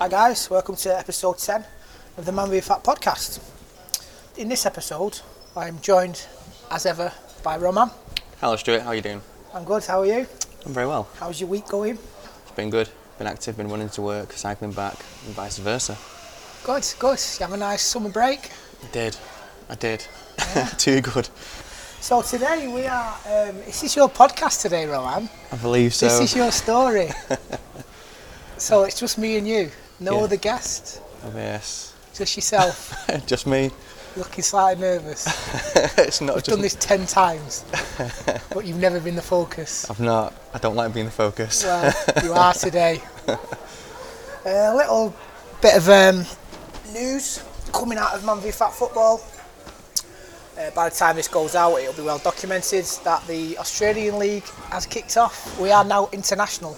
Hi guys, welcome to episode 10 of the Man v Fat podcast. In this episode, I'm joined as ever by Roman. Hello Stuart, how are you doing? I'm good, how are you? I'm very well. How's your week going? It's been good. Been active, been running to work, cycling back, and vice versa. Good, good. You have a nice summer break? I did. I did. Too good. So today we are, um, this is your podcast today, Roman. I believe so. This is your story. so it's just me and you, no Yeah. other guest, Oh, yes. just yourself, just me. looking slightly nervous. it's not I've done this 10 times, but you've never been the focus. I've not. I don't like being the focus. Well, you are today. A little bit of um, news coming out of Man v Fat Football. Uh, by the time this goes out, it'll be well documented that the Australian League has kicked off. We are now international.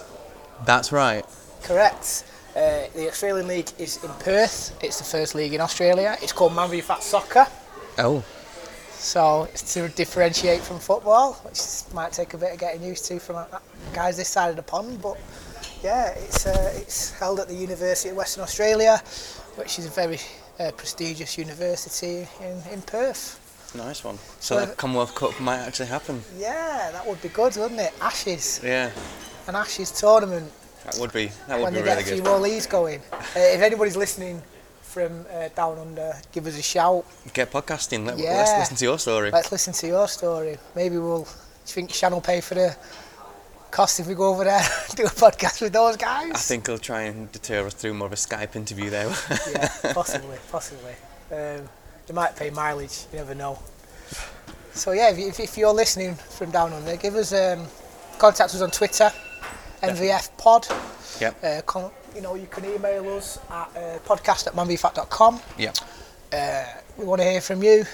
That's right. Correct. Uh, the Australian League is in Perth. It's the first league in Australia. It's called Man v Fat Soccer. Oh, So it's to differentiate from football, which might take a bit of getting used to from uh, guys this side of the pond. But yeah, it's uh, it's held at the University of Western Australia, which is a very uh, prestigious university in, in Perth. nice one. So Well, the Commonwealth Cup might actually happen. Yeah, that would be good, wouldn't it? Ashes, Yeah, an Ashes tournament that would be. That would when be they really get a few good. more leagues going. Uh, if anybody's listening from uh, down under, give us a shout. Get podcasting. Let, Yeah. Let's listen to your story. Let's listen to your story. Maybe we'll. Think Shan will pay for the cost if we go over there and do a podcast with those guys? I think he'll try and deter us through more of a Skype interview there. Yeah, possibly, possibly. Um, they might pay mileage. You never know. So yeah, if, if you're listening from down under, give us um, contact us on Twitter, MVF Pod. yep. Uh, con- you know, you can email us at uh, podcast at manvfat.com. Yep. Uh, we want to hear from you.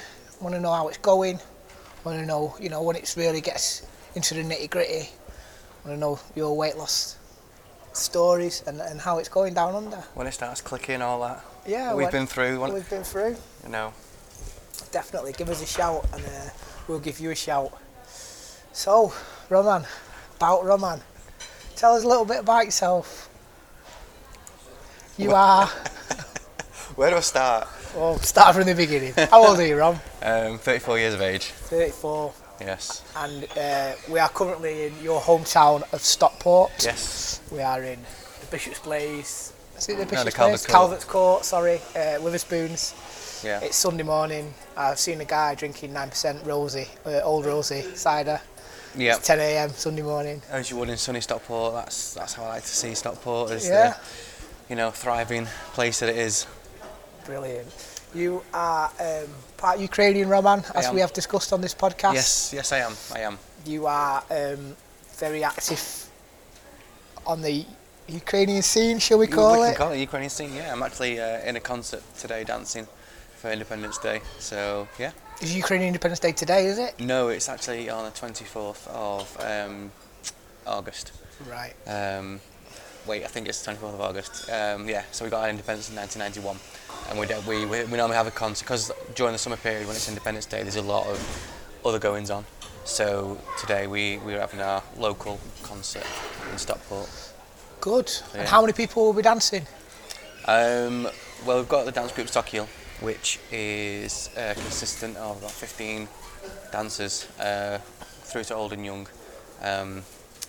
Want to know how it's going. Want to know, you know, when it really gets into the nitty gritty. Want to know your weight loss stories and, and how it's going down under. When it starts clicking, all that. Yeah, we've been through. When, we've been through. you know. Definitely give us a shout and uh, we'll give you a shout. So, Roman, about Roman, tell us a little bit about yourself. You are, Where do I start? well, start from the beginning. How old are you, Rom? Um, 34 years of age. 34. Yes. and uh, we are currently in your hometown of Stockport. Yes. We are in the Bishop's Blaze. Is it the the Bishop's Calvert's Blaze? Court. Calvert's Court, sorry, uh, Wetherspoons. Yeah. It's Sunday morning. I've seen a guy drinking 9% Rosie, uh, Old Rosie cider. Yeah. It's 10 a.m. Sunday morning. As you would in sunny Stockport, that's that's how I like to see Stockport as Yeah. the you know thriving place that it is. Brilliant. You are um, part Ukrainian, Roman, I as am. we have discussed on this podcast. Yes, yes, I am. I am. You are um, very active on the Ukrainian scene, shall we call we it? can call it Ukrainian scene. Yeah, I'm actually uh, in a concert today dancing for Independence Day. So yeah. It's Ukrainian Independence Day today, is it? No, it's actually on the 24th of um, August. Right. Um, wait, I think it's the 24th of August. Um, yeah, so we got our independence in 1991, and we, do- we, we, we normally have a concert because during the summer period when it's Independence Day, there's a lot of other goings on. So today we, we were having our local concert in Stockport. Good. Yeah. And how many people will be dancing? Um, well, we've got the dance group Stockheel, which is uh, consistent of about 15 dancers uh, through to old and young. Um,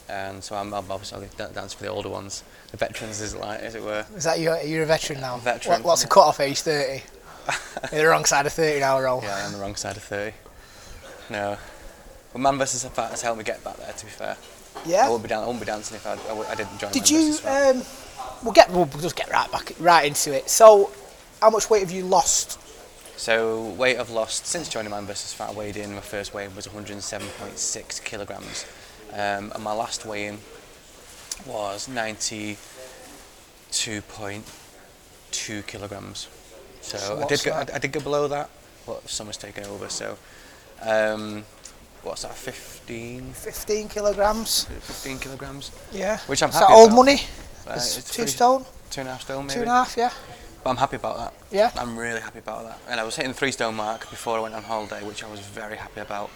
and so I'm, I'm obviously da- dance for the older ones, the veterans, as, it like, as it were. Is that you? You're a veteran now. Veteran, What, what's the yeah. cut off age? Thirty. You're the wrong side of thirty now, Roll. Yeah, I'm on the wrong side of 30. No. But Man vs. Fat has helped me get back there, to be fair. I Yeah. wouldn't be, dan- I wouldn't be dancing if I, I, w- I didn't join Did Man you? Um, we'll get. We'll just get right back, right into it. So, how much weight have you lost? So, weight I've lost since joining Man vs. Fat, I weighed in, my first weigh was 107.6 kilograms. Um, and my last weigh in was 92.2 kilograms. So, So I, did go, I. I did go below that, but summer's taken over. So, um, what's that, 15, Fifteen kilograms. 15 kilograms? Yeah. Which I'm Is happy that old about. money? Uh, it's two pretty- stone. Two and a half stone, maybe. Two and a half. Yeah. But I'm happy about that. Yeah. I'm really happy about that. And I was hitting the three stone mark before I went on holiday, which I was very happy about.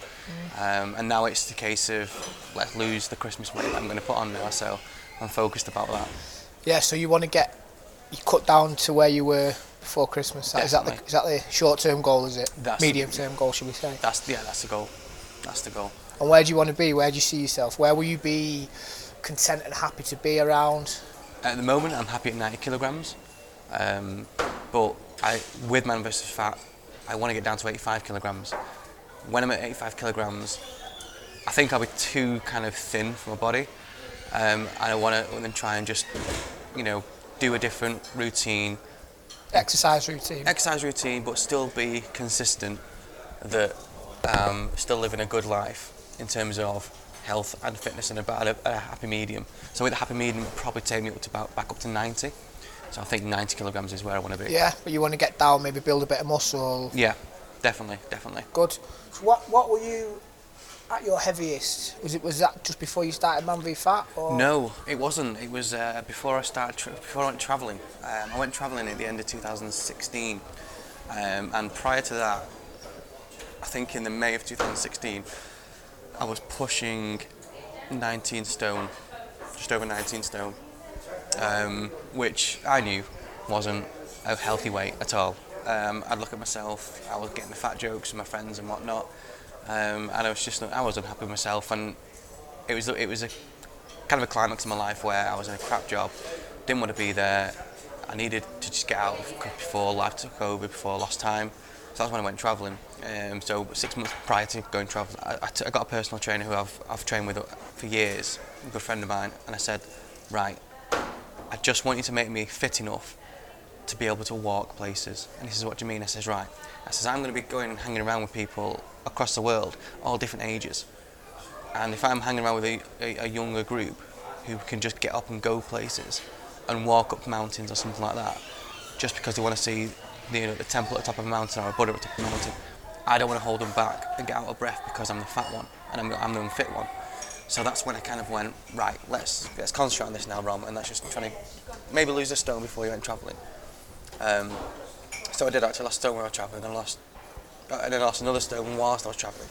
Mm. Um, and now it's the case of let's lose the Christmas weight that I'm going to put on now. So I'm focused about that. Yeah. So you want to get you cut down to where you were before Christmas. Is that the, is that the short term goal? Is it? That's- Medium term goal, should we say? That's yeah, that's the goal. That's the goal. And where do you want to be? Where do you see yourself? Where will you be content and happy to be around? At the moment, I'm happy at 90 kilograms, um, but I, with man versus fat, I want to get down to 85 kilograms. When I'm at 85 kilograms, I think I'll be too kind of thin for my body, um, and I want to then try and just, you know, do a different routine, Exercise routine. exercise routine, but still be consistent. That um, still living a good life in terms of health and fitness and about a, a happy medium. So with the happy medium, it'll probably take me up to about back up to 90. So I think 90 kilograms is where I want to be. Yeah, but you want to get down, maybe build a bit of muscle. Yeah, definitely, definitely. Good. So what what were you at your heaviest? Was it was that just before you started Man v Fat? Or? No, it wasn't. It was uh, before I started. Tra- before I went travelling. Um, I went travelling at the end of 2016, um, and prior to that, I think in the May of 2016, I was pushing 19 stone, just over 19 stone, um, which I knew wasn't a healthy weight at all. Um, I'd look at myself. I was getting the fat jokes from my friends and whatnot, um, and I was just I was unhappy with myself, and it was it was a kind of a climax in my life where I was in a crap job, didn't want to be there. I needed to just get out before life took over, before I lost time. So that's when I went travelling. Um, so six months prior to going travelling, I, I, t- I got a personal trainer who I've, I've trained with for years, a good friend of mine, and I said, right, I just want you to make me fit enough to be able to walk places. And he says, what do you mean? I says, right. I says, I'm going to be going and hanging around with people across the world, all different ages. And if I'm hanging around with a, a, a younger group who can just get up and go places and walk up mountains or something like that, just because they want to see the, you know, the temple at the top of a mountain or a Buddha at the top of a mountain, I don't want to hold them back and get out of breath because I'm the fat one and I'm, I'm the unfit one. So that's when I kind of went, right, let's let's concentrate on this now, Rom, and let's just try to maybe lose a stone before you went travelling. Um, so I did actually lost a stone when I was travelling, and I lost, uh, and then I lost another stone whilst I was travelling.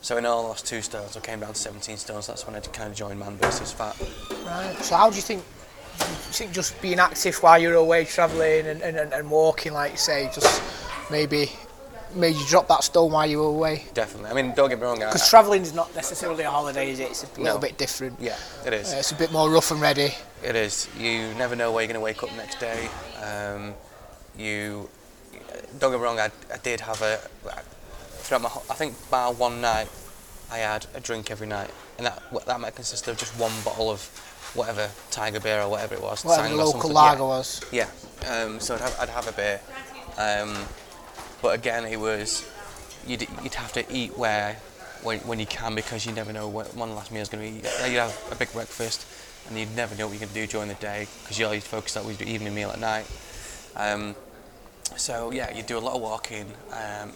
So in all, I lost two stones. I came down to 17 stones. That's when I kind of joined Man versus Fat. Right. So how do you think? Do you think just being active while you're away travelling and, and, and walking, like you say, just maybe made you drop that stone while you were away? Definitely. I mean, don't get me wrong. Because travelling is not necessarily a holiday, is it? It's a little bit different. yeah, it is. Uh, it's a bit more rough and ready. It is. You never know where you're going to wake up next day. Um, you don't get me wrong. I, I did have a throughout my. I think bar one night, I had a drink every night, and that that might consist of just one bottle of whatever Tiger beer or whatever it was. Whatever the local lager Yeah. was. Yeah. Um, so I'd have, I'd have a beer. Um, but again, it was you'd, you'd have to eat where when, when you can because you never know when, when the last is going to be. You'd have a big breakfast and you'd never know what you're going to do during the day because you're always focused on your evening meal at night. Um, so yeah, you do a lot of walking. Um,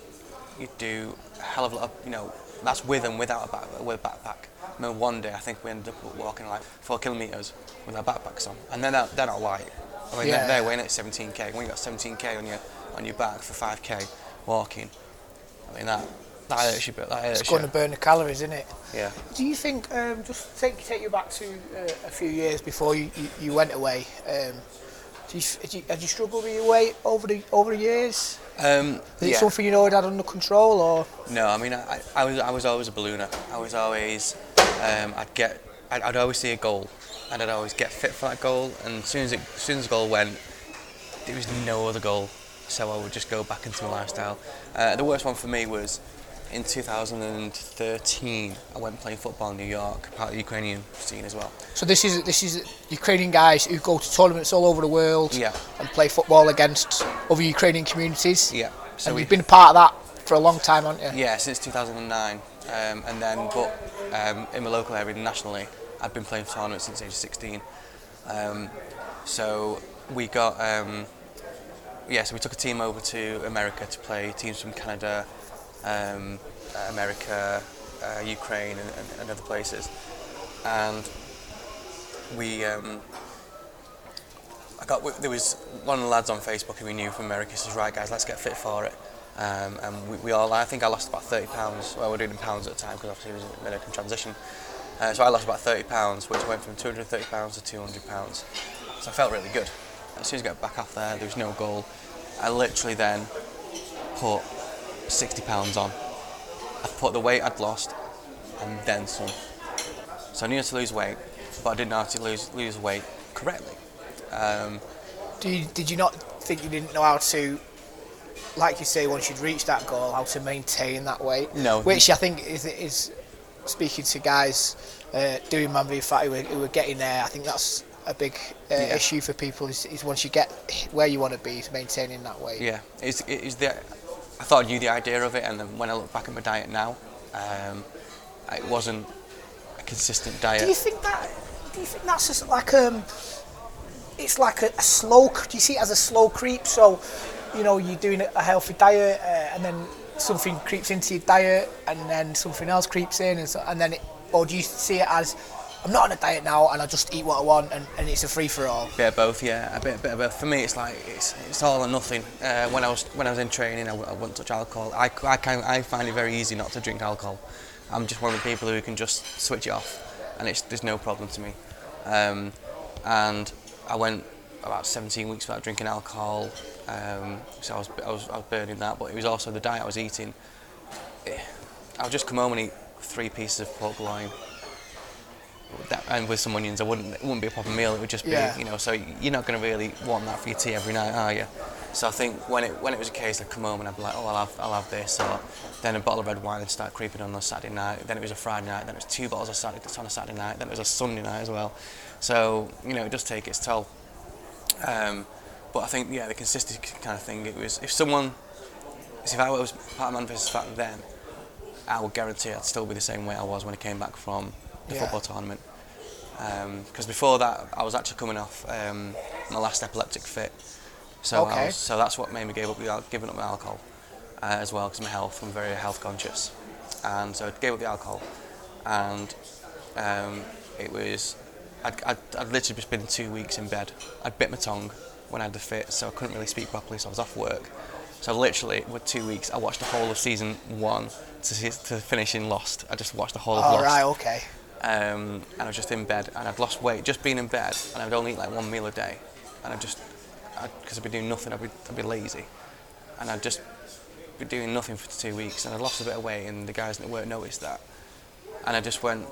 you do a hell of a lot of, you know, that's with and without a, back, with a backpack. I remember one day I think we ended up walking like four kilometres with our backpacks on, and they're not, they're not light. I mean, Yeah. they're, they're weighing at 17k. When you got 17k on your on your back for 5k walking, I mean that that hurts you, but that hurts It's going you. to burn the calories, isn't it? Yeah. Do you think, um, just take take you back to uh, a few years before you, you, you went away? Um, do you, had you, had you struggled with your weight over the over the years? Um, Is it something you know had under control, or No, I mean, I, I was I was always a ballooner. I was always, um, I'd get, I'd, I'd always see a goal, and I'd always get fit for that goal. And as soon as it, as soon as the goal went, there was no other goal, so I would just go back into my lifestyle. Uh, the worst one for me was in 2013. I went playing football in New York, part of the Ukrainian scene as well. so? This is this is Ukrainian guys who go to tournaments all over the world Yeah. and play football against other Ukrainian communities. Yeah. So and we, you've been a part of that for a long time, haven't you? Yeah, since 2009. Um, and then, but um, in my local area nationally, I've been playing tournaments since age 16. Um, so we got, um, yeah, so we took a team over to America to play teams from Canada, um, America, uh, Ukraine, and, and, and other places. And we, um, I got there was one of the lads on Facebook who we knew from America. Says, "Right, guys, let's get fit for it." Um, and we, we all, I think I lost about 30 pounds. Well, we we're doing in pounds at the time because obviously it was an American transition. Uh, so I lost about 30 pounds, which went from 230 pounds to 200 pounds. So I felt really good. As soon as I got back off there, there was no goal. I literally then put 60 pounds on. I put the weight I'd lost and then some. So I needed to lose weight, but I didn't know how to lose lose weight correctly. Um, Do you, did you not think you didn't know how to, like you say, once you'd reached that goal, how to maintain that weight? No. Which I think is is speaking to guys uh, doing Man v Fat who are, who are getting there. I think that's a big uh, Yeah. issue for people. Is, is once you get where you want to be, is maintaining that weight. Yeah, it's, it's the, I thought I knew the idea of it, and then when I look back at my diet now, um, it wasn't a consistent diet. Do you think that? Do you think that's just like um? It's like a, a slow. Do you see it as a slow creep? So, you know, you're doing a healthy diet, uh, and then something creeps into your diet, and then something else creeps in, and, so, and then, it, or do you see it as, I'm not on a diet now, and I just eat what I want, and, and it's a free for all? bit of both, yeah, a bit, bit of both. For me, it's like it's, it's all or nothing. Uh, when I was when I was in training, I, I wouldn't touch alcohol. I, I, can, I find it very easy not to drink alcohol. I'm just one of the people who can just switch it off, and it's there's no problem to me. Um, and I went about 17 weeks without drinking alcohol, um, so I was, I was I was burning that. But it was also the diet I was eating. I would just come home and eat three pieces of pork loin. That, and with some onions, I wouldn't. It wouldn't be a proper meal. It would just be, Yeah. you know. So you're not going to really want that for your tea every night, are you? So I think when it when it was a case, I'd come home and I'd be like, oh, I'll have I'll have this, or then a bottle of red wine would start creeping on on a Saturday night. Then it was a Friday night. Then it was two bottles of Saturday on a Saturday night. Then it was a Sunday night as well. So you know, it does take its toll. Um, but I think yeah, the consistency kind of thing. It was if someone, if I was part of Man vs Fat then, I would guarantee I'd still be the same way I was when I came back from the Yeah. football tournament. Because before that, I was actually coming off um, my last epileptic fit, so Okay. was, so that's what made me give up giving up my alcohol uh, as well. Because my health, I'm very health conscious, and so I gave up the alcohol, and um, it was I'd, I'd, I'd literally just been two weeks in bed. I'd bit my tongue when I had the fit, so I couldn't really speak properly. So I was off work. So literally, with two weeks, I watched the whole of season one to, to finish in Lost. I just watched the whole of All Lost right, okay. Um, and I was just in bed and I'd lost weight just being in bed and I'd only eat like one meal a day. And I'd just because I'd be doing nothing I'd be, I'd be lazy. And I'd just be doing nothing for two weeks and I'd lost a bit of weight and the guys at work noticed that. And I just went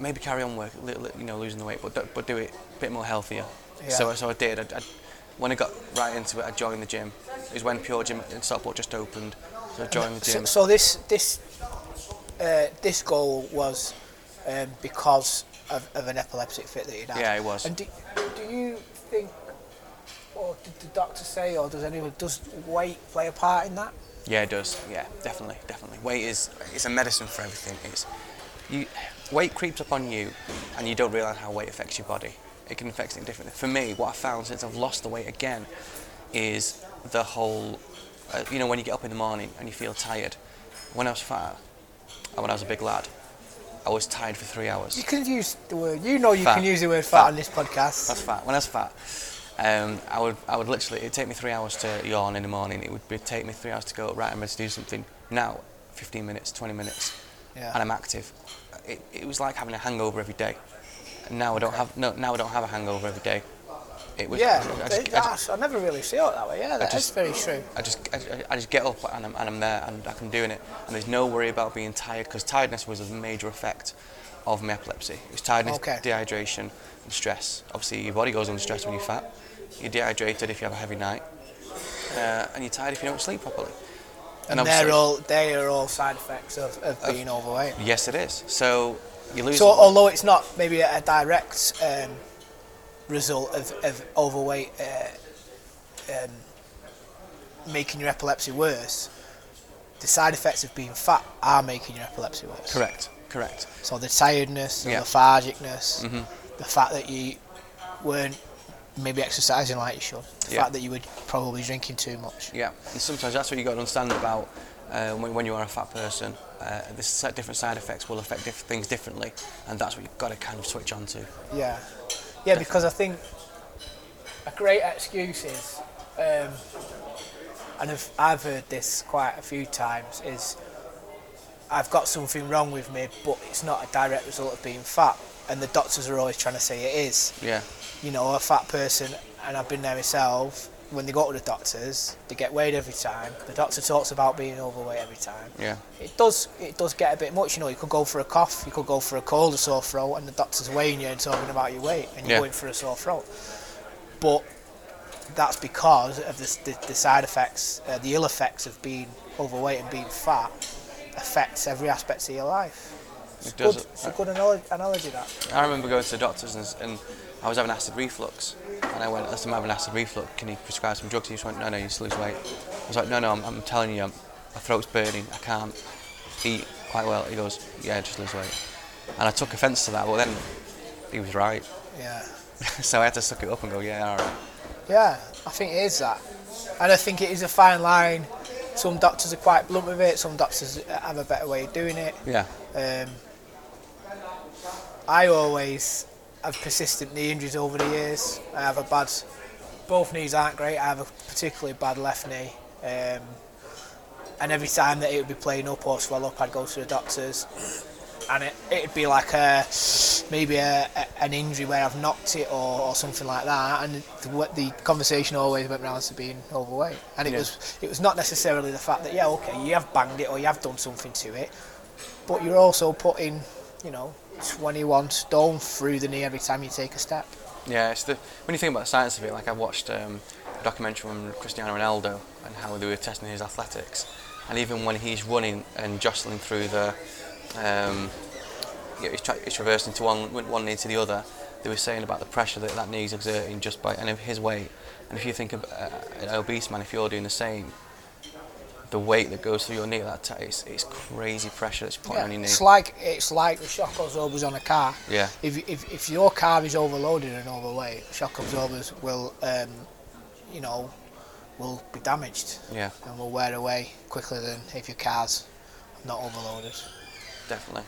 maybe carry on work you know losing the weight but do, but do it a bit more healthier. So Yeah. so so I did. I, I, when I got right into it I joined the gym. It was when Pure Gym in Stockport just opened so I joined the So, gym. so this this uh, this goal was um, because of, of an epileptic fit that you'd had. Yeah, it was. And do, do you think, or did the doctor say, or does anyone does weight play a part in that? Yeah, it does. Yeah, definitely, definitely. Weight is it's a medicine for everything. It's you weight creeps up on you, and you don't realise how weight affects your body. It can affect it differently. For me, what I found since I've lost the weight again is the whole. Uh, you know, when you get up in the morning and you feel tired. When I was fat, and when I was a big lad, I was tired for three hours. You can use the word. You know, you Fat. can use the word fat, Fat. on this podcast. That's fat. When I was fat, um, I would I would literally it'd take me three hours to yawn in the morning. It would be, take me three hours to go right. I'm ready to do something. Now, 15 minutes, 20 minutes, Yeah. and I'm active. It, it was like having a hangover every day. And now I don't have no. Now I don't have a hangover every day. It was. yeah, I I, just, I just, I never really see it that way. Yeah, that's just- very true. I just, I, I just get up and I'm, and I'm there and I can doing it. And there's no worry about being tired because tiredness was a major effect of my epilepsy. It was tiredness, Okay. dehydration, and stress. Obviously, your body goes under stress when you're fat. You're dehydrated if you have a heavy night, uh, and you're tired if you don't sleep properly. And obviously- they're all they are all side effects of, of being overweight. Yes, it is. So you lose. So although it's not maybe a, a direct um, result of, of overweight uh, um, making your epilepsy worse, the side effects of being fat are making your epilepsy worse. correct, correct. So the tiredness, the Yeah. lethargicness, Mhm. the fact that you weren't maybe exercising like you should, the Yeah. fact that you were probably drinking too much. Yeah, and sometimes that's what you got to understand about uh, when, when you are a fat person. Uh, this set different side effects will affect diff- things differently, and that's what you've got to kind of switch on to. Yeah, yeah, because I think a great excuse is, um, and I've, I've heard this quite a few times, is I've got something wrong with me, but it's not a direct result of being fat. And the doctors are always trying to say it is. Yeah, You know, a fat person and I've been there myself. When they go to the doctors, they get weighed every time. The doctor talks about being overweight every time. Yeah. It does it does get a bit much, you know. You could go for a cough, you could go for a cold, a sore throat, and the doctor's weighing you and talking about your weight, and you're Yeah. going for a sore throat. But that's because of the, the, the side effects, uh, the ill effects of being overweight and being fat affects every aspect of your life. It's It good. does. It's a good analogy, analogy that. I remember going to the doctors and, and I was having acid reflux. And I went, listen, I'm having acid reflux. Can you prescribe some drugs? He just went, no, no, you need to lose weight. I was like, no, no, I'm, I'm telling you, I'm, my throat's burning. I can't eat quite well. He goes, yeah, just lose weight. And I took offence to that, but then he was right. Yeah. so I had to suck it up and go, yeah, all right. Yeah, I think it is that. And I think it is a fine line. Some doctors are quite blunt with it, some doctors have a better way of doing it. Yeah, Um, I always have persistent knee injuries over the years. I have a bad, both knees aren't great. I have a particularly bad left knee. Um, and every time that it would be playing up or swell up, I'd go to the doctors. And it, it'd be like a, maybe a, a, an injury where I've knocked it or, or something like that. And the, the conversation always went round to being overweight. And it Yeah. was it was not necessarily the fact that, yeah, okay, you have banged it or you have done something to it but you're also putting, you know, 21 stone through the knee every time you take a step. yeah. It's the when you think about the science of it, like I watched um, a documentary on Cristiano Ronaldo and how they were testing his athletics, and even when he's running and jostling through the, um, you know, he's, tra- he's traversing to one one knee to the other. They were saying about the pressure that that knee's exerting just by and of his weight. And if you think of uh, an obese man, if you're doing the same, the weight that goes through your knee at that it's, it's crazy pressure that's putting on your knee. It's like it's like the shock absorbers on a car. Yeah. If, if, if your car is overloaded and overweight, shock absorbers will, um, you know, will be damaged Yeah, and will wear away quicker than if your car's not overloaded. definitely.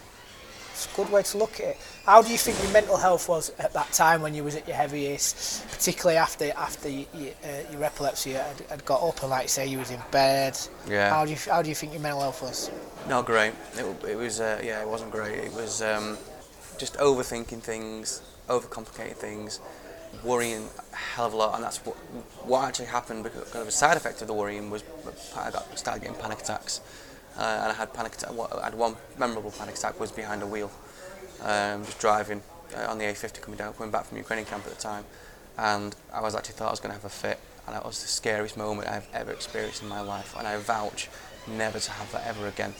It's a good way to look at it. How do you think your mental health was at that time when you was at your heaviest, particularly after after you, uh, your epilepsy had, had got up and like say you was in bed? Yeah. How do you how do you think your mental health was? Not great. It, it was, uh, yeah, it wasn't great. It was um, just overthinking things, overcomplicating things, worrying a hell of a lot, and that's what what actually happened. Because kind of a side effect of the worrying was I got started getting panic attacks, uh, and I had panic attack. I had one memorable panic attack was behind a wheel, um, just driving uh, on the A50 coming down, coming back from Ukrainian camp at the time, and I was actually thought I was going to have a fit, and that was the scariest moment I've ever experienced in my life, and I vouch never to have that ever again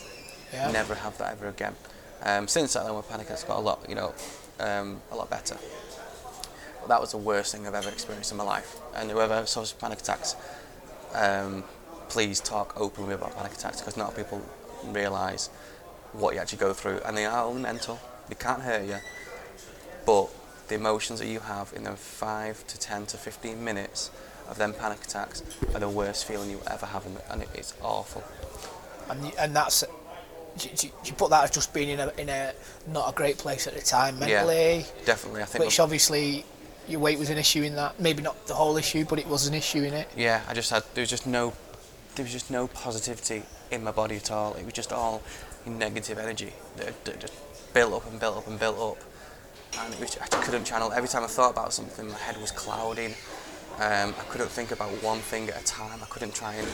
Yeah. never have that ever again. Um, since that, then my panic has got a lot, you know, um, a lot better. But that was the worst thing I've ever experienced in my life. And whoever suffers panic attacks, um, please talk openly about panic attacks because not people realise what you actually go through, and they are only mental. They can't hurt you, but the emotions that you have in them five to ten to fifteen minutes of them panic attacks are the worst feeling you will ever have, in it, and it, it's awful. And you- and that's do you, do you put that as just being in a in a not a great place at the time mentally, Yeah, Definitely, I think. which obviously your weight was an issue in that. Maybe not the whole issue, but it was an issue in it. Yeah, I just had there was just no there was just no positivity in my body at all. It was just all negative energy that, just built up and built up and built up, and was I just couldn't channel. Every time I thought about something, my head was clouding. Um, I couldn't think about one thing at a time. I couldn't try and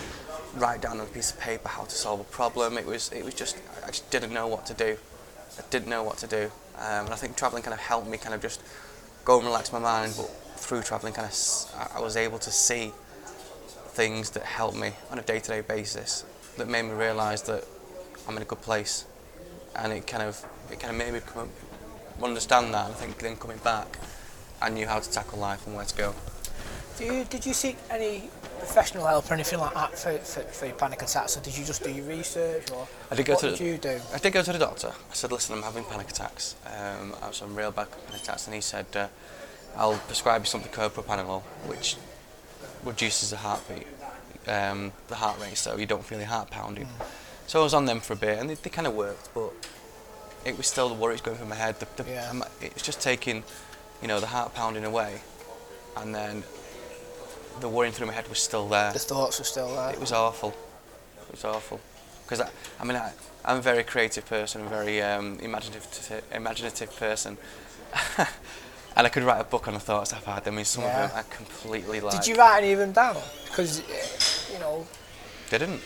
write down on a piece of paper how to solve a problem. It was it was just I just didn't know what to do. I didn't know what to do, um, and I think traveling kind of helped me kind of just go and relax my mind. But through traveling, kind of I was able to see things that help me on a day-to-day basis that made me realise that I'm in a good place, and it kind of it kind of made me come, understand that. And I think then coming back, I knew how to tackle life and where to go. Do you, did you seek any professional help or anything like that for, for, for your panic attacks, or did you just do your research, or I did go what to did the- you do? I did go to the doctor. I said, listen, I'm having panic attacks. Um, I have some real bad panic attacks, and he said, uh, I'll prescribe you something called propranolol, which reduces the heartbeat, um, the heart rate, so you don't feel your heart pounding. So I was on them for a bit, and they, they kind of worked, but it was still the worries going through my head. The, the, Yeah. it was just taking, you know, the heart pounding away, and then the worrying through my head was still there. The thoughts were still there. It was awful. It was awful. Because I, I mean, I, I'm a very creative person, a very um, imaginative, imaginative person, and I could write a book on the thoughts I've had. I mean, some Yeah. of them I completely like. Did you write any of them down? Because you know Didn't.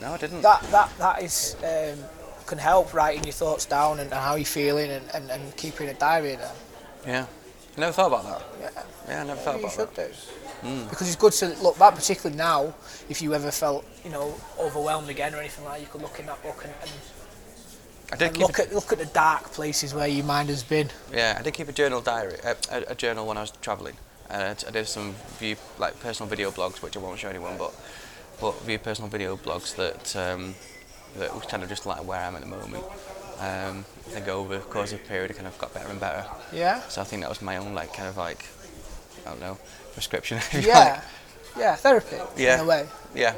No, I didn't. that that that is um, can help writing your thoughts down and, and how you're feeling and, and, and keeping a diary of them. yeah. I never thought about that. Yeah. Yeah, I never thought you about should that. do. Because it's good to look back, particularly now, if you ever felt, you know, overwhelmed again or anything like that, you could look in that book and, and, I did look at look at the dark places where your mind has been. Yeah, I did keep a journal diary, a, a, a journal when I was travelling. Uh, I did some view, like personal video blogs, which I won't show anyone, but but view personal video blogs that um, that was kind of just like where I'm at the moment. Um, I think over the course of a period, it kind of got better and better. Yeah. So I think that was my own like kind of like I don't know prescription. Yeah. like. Yeah, therapy. Yeah. In a way. Yeah.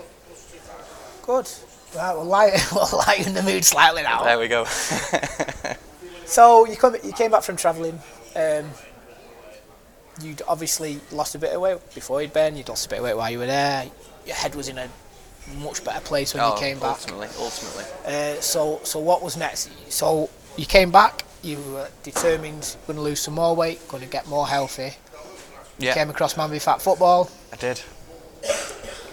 Good. Right, we'll lighten, we'll lighten the mood slightly now. There we go. So you come, you came back from travelling. Um, you'd obviously lost a bit of weight before you'd been. You'd lost a bit of weight while you were there. Your head was in a much better place when oh, you came back. ultimately, ultimately. Uh, so, so what was next? So you came back. You were determined, going to lose some more weight, going to get more healthy. Yeah, Came across Man v Fat Football. I did.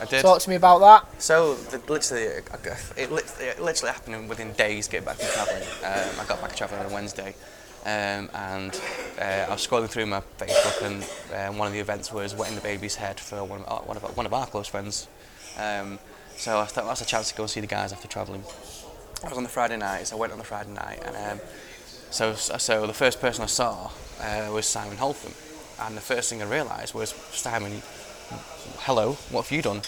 I did. Talk to me about that. So the, literally, it, lit- it literally happened within days. Get back from travelling. Um, I got back from travelling on a Wednesday, um, and uh, I was scrolling through my Facebook, and um, one of the events was wetting the baby's head for one of our, one of our, one of our close friends. Um, so I thought that's a chance to go and see the guys after travelling. I was on the Friday night, so I went on the Friday night, and um, so so the first person I saw uh, was Simon Holtham, and the first thing I realised was Simon hello, what have you done?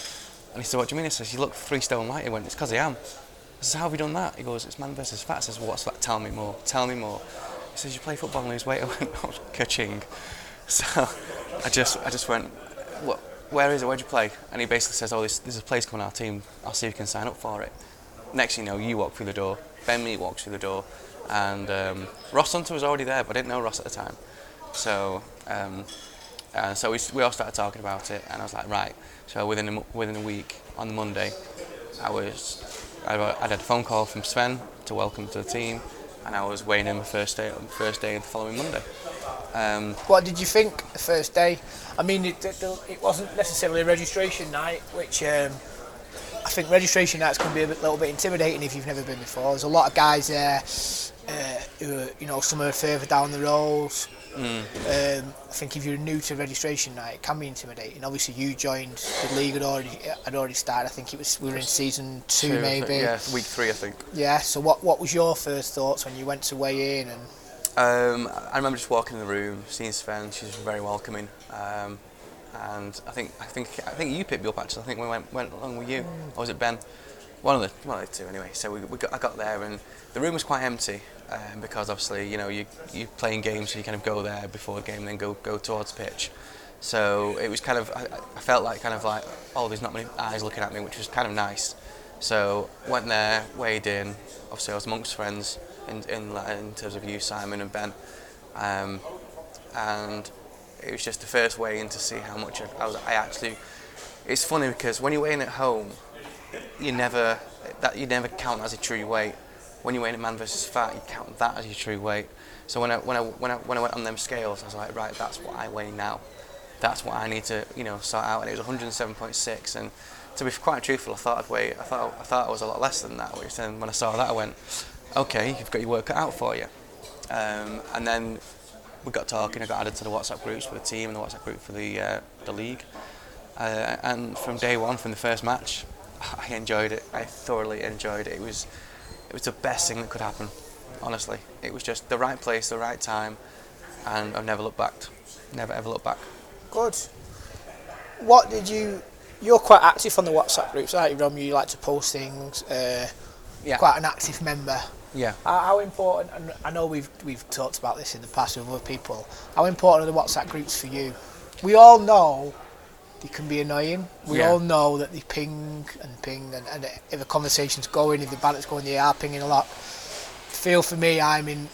And he said, what do you mean? He says, you look three stone light. He went, it's because I am. I says, how have you done that? He goes, it's man versus fat. I says, what's that? Tell me more. Tell me more. He says, you play football and lose weight. I went, oh, ka-ching. So I just, I just went, what, where is it? Where'd you play? And he basically says, oh, there's a place coming our team. I'll see if you can sign up for it. Next thing you know, you walk through the door. Ben Meat walks through the door. And um, Ross Hunter was already there, but I didn't know Ross at the time. So um, uh, so we, we all started talking about it, and I was like, right. So within a, within a week, on the Monday, I was I, had a phone call from Sven to welcome to the team, and I was weighing in my first day first day of the following Monday. Um, What did you think the first day? I mean, it, it, it wasn't necessarily a registration night, which um, I think registration nights can be a bit, little bit intimidating if you've never been before. There's a lot of guys there uh, who, are, you know, some are further down the road. Um, I think if you're new to registration night, it can be intimidating. Obviously, you joined the league had already had already started. I think it was we were in season two, two, I think- maybe. yeah, week three, I think. Yeah, So what what was your first thoughts when you went to weigh in and Um, I remember just walking in the room, seeing Sven. She was very welcoming, um, and I think I think I think you picked me up actually. I think we went went along with you, or was it Ben? One of the one of the two anyway. So we, we got, I got there and the room was quite empty um, because obviously you know you you playing games, so you kind of go there before the game, then go go towards pitch. So it was kind of I, I felt like kind of like oh there's not many eyes looking at me, which was kind of nice. So went there, weighed in. Obviously I was amongst friends in in, in terms of you, Simon and Ben, um, and it was just the first weigh in to see how much I, I was. I actually. It's funny because when you're weighing at home, you never that you never count as a true weight. When you weigh in at man versus fat, you count that as your true weight. So when I when I when I when I went on them scales, I was like, right, that's what I weigh now. That's what I need to you know sort out. And it was 107.6. And to be quite truthful, I thought I'd weigh. I thought I thought I was a lot less than that. Which then when I saw that, I went, okay, you've got your work cut out for you. Um, and then we got talking. I got added to the WhatsApp groups for the team and the WhatsApp group for the uh, the league. Uh, and from day one, from the first match, I enjoyed it. I thoroughly enjoyed it. It was it was the best thing that could happen. Honestly, it was just the right place, the right time, and I've never looked back. Never ever looked back. Good. What did you? You're quite active on the WhatsApp groups, aren't you, Rom? You like to post things. Uh, Yeah. Quite an active member. Yeah. How, how important? And I know we've we've talked about this in the past with other people. How important are the WhatsApp groups for you? We all know they can be annoying. We Yeah. all know that they ping and ping, and, and if the conversation's going, if the banter's going, they are pinging a lot. Feel for me, I'm in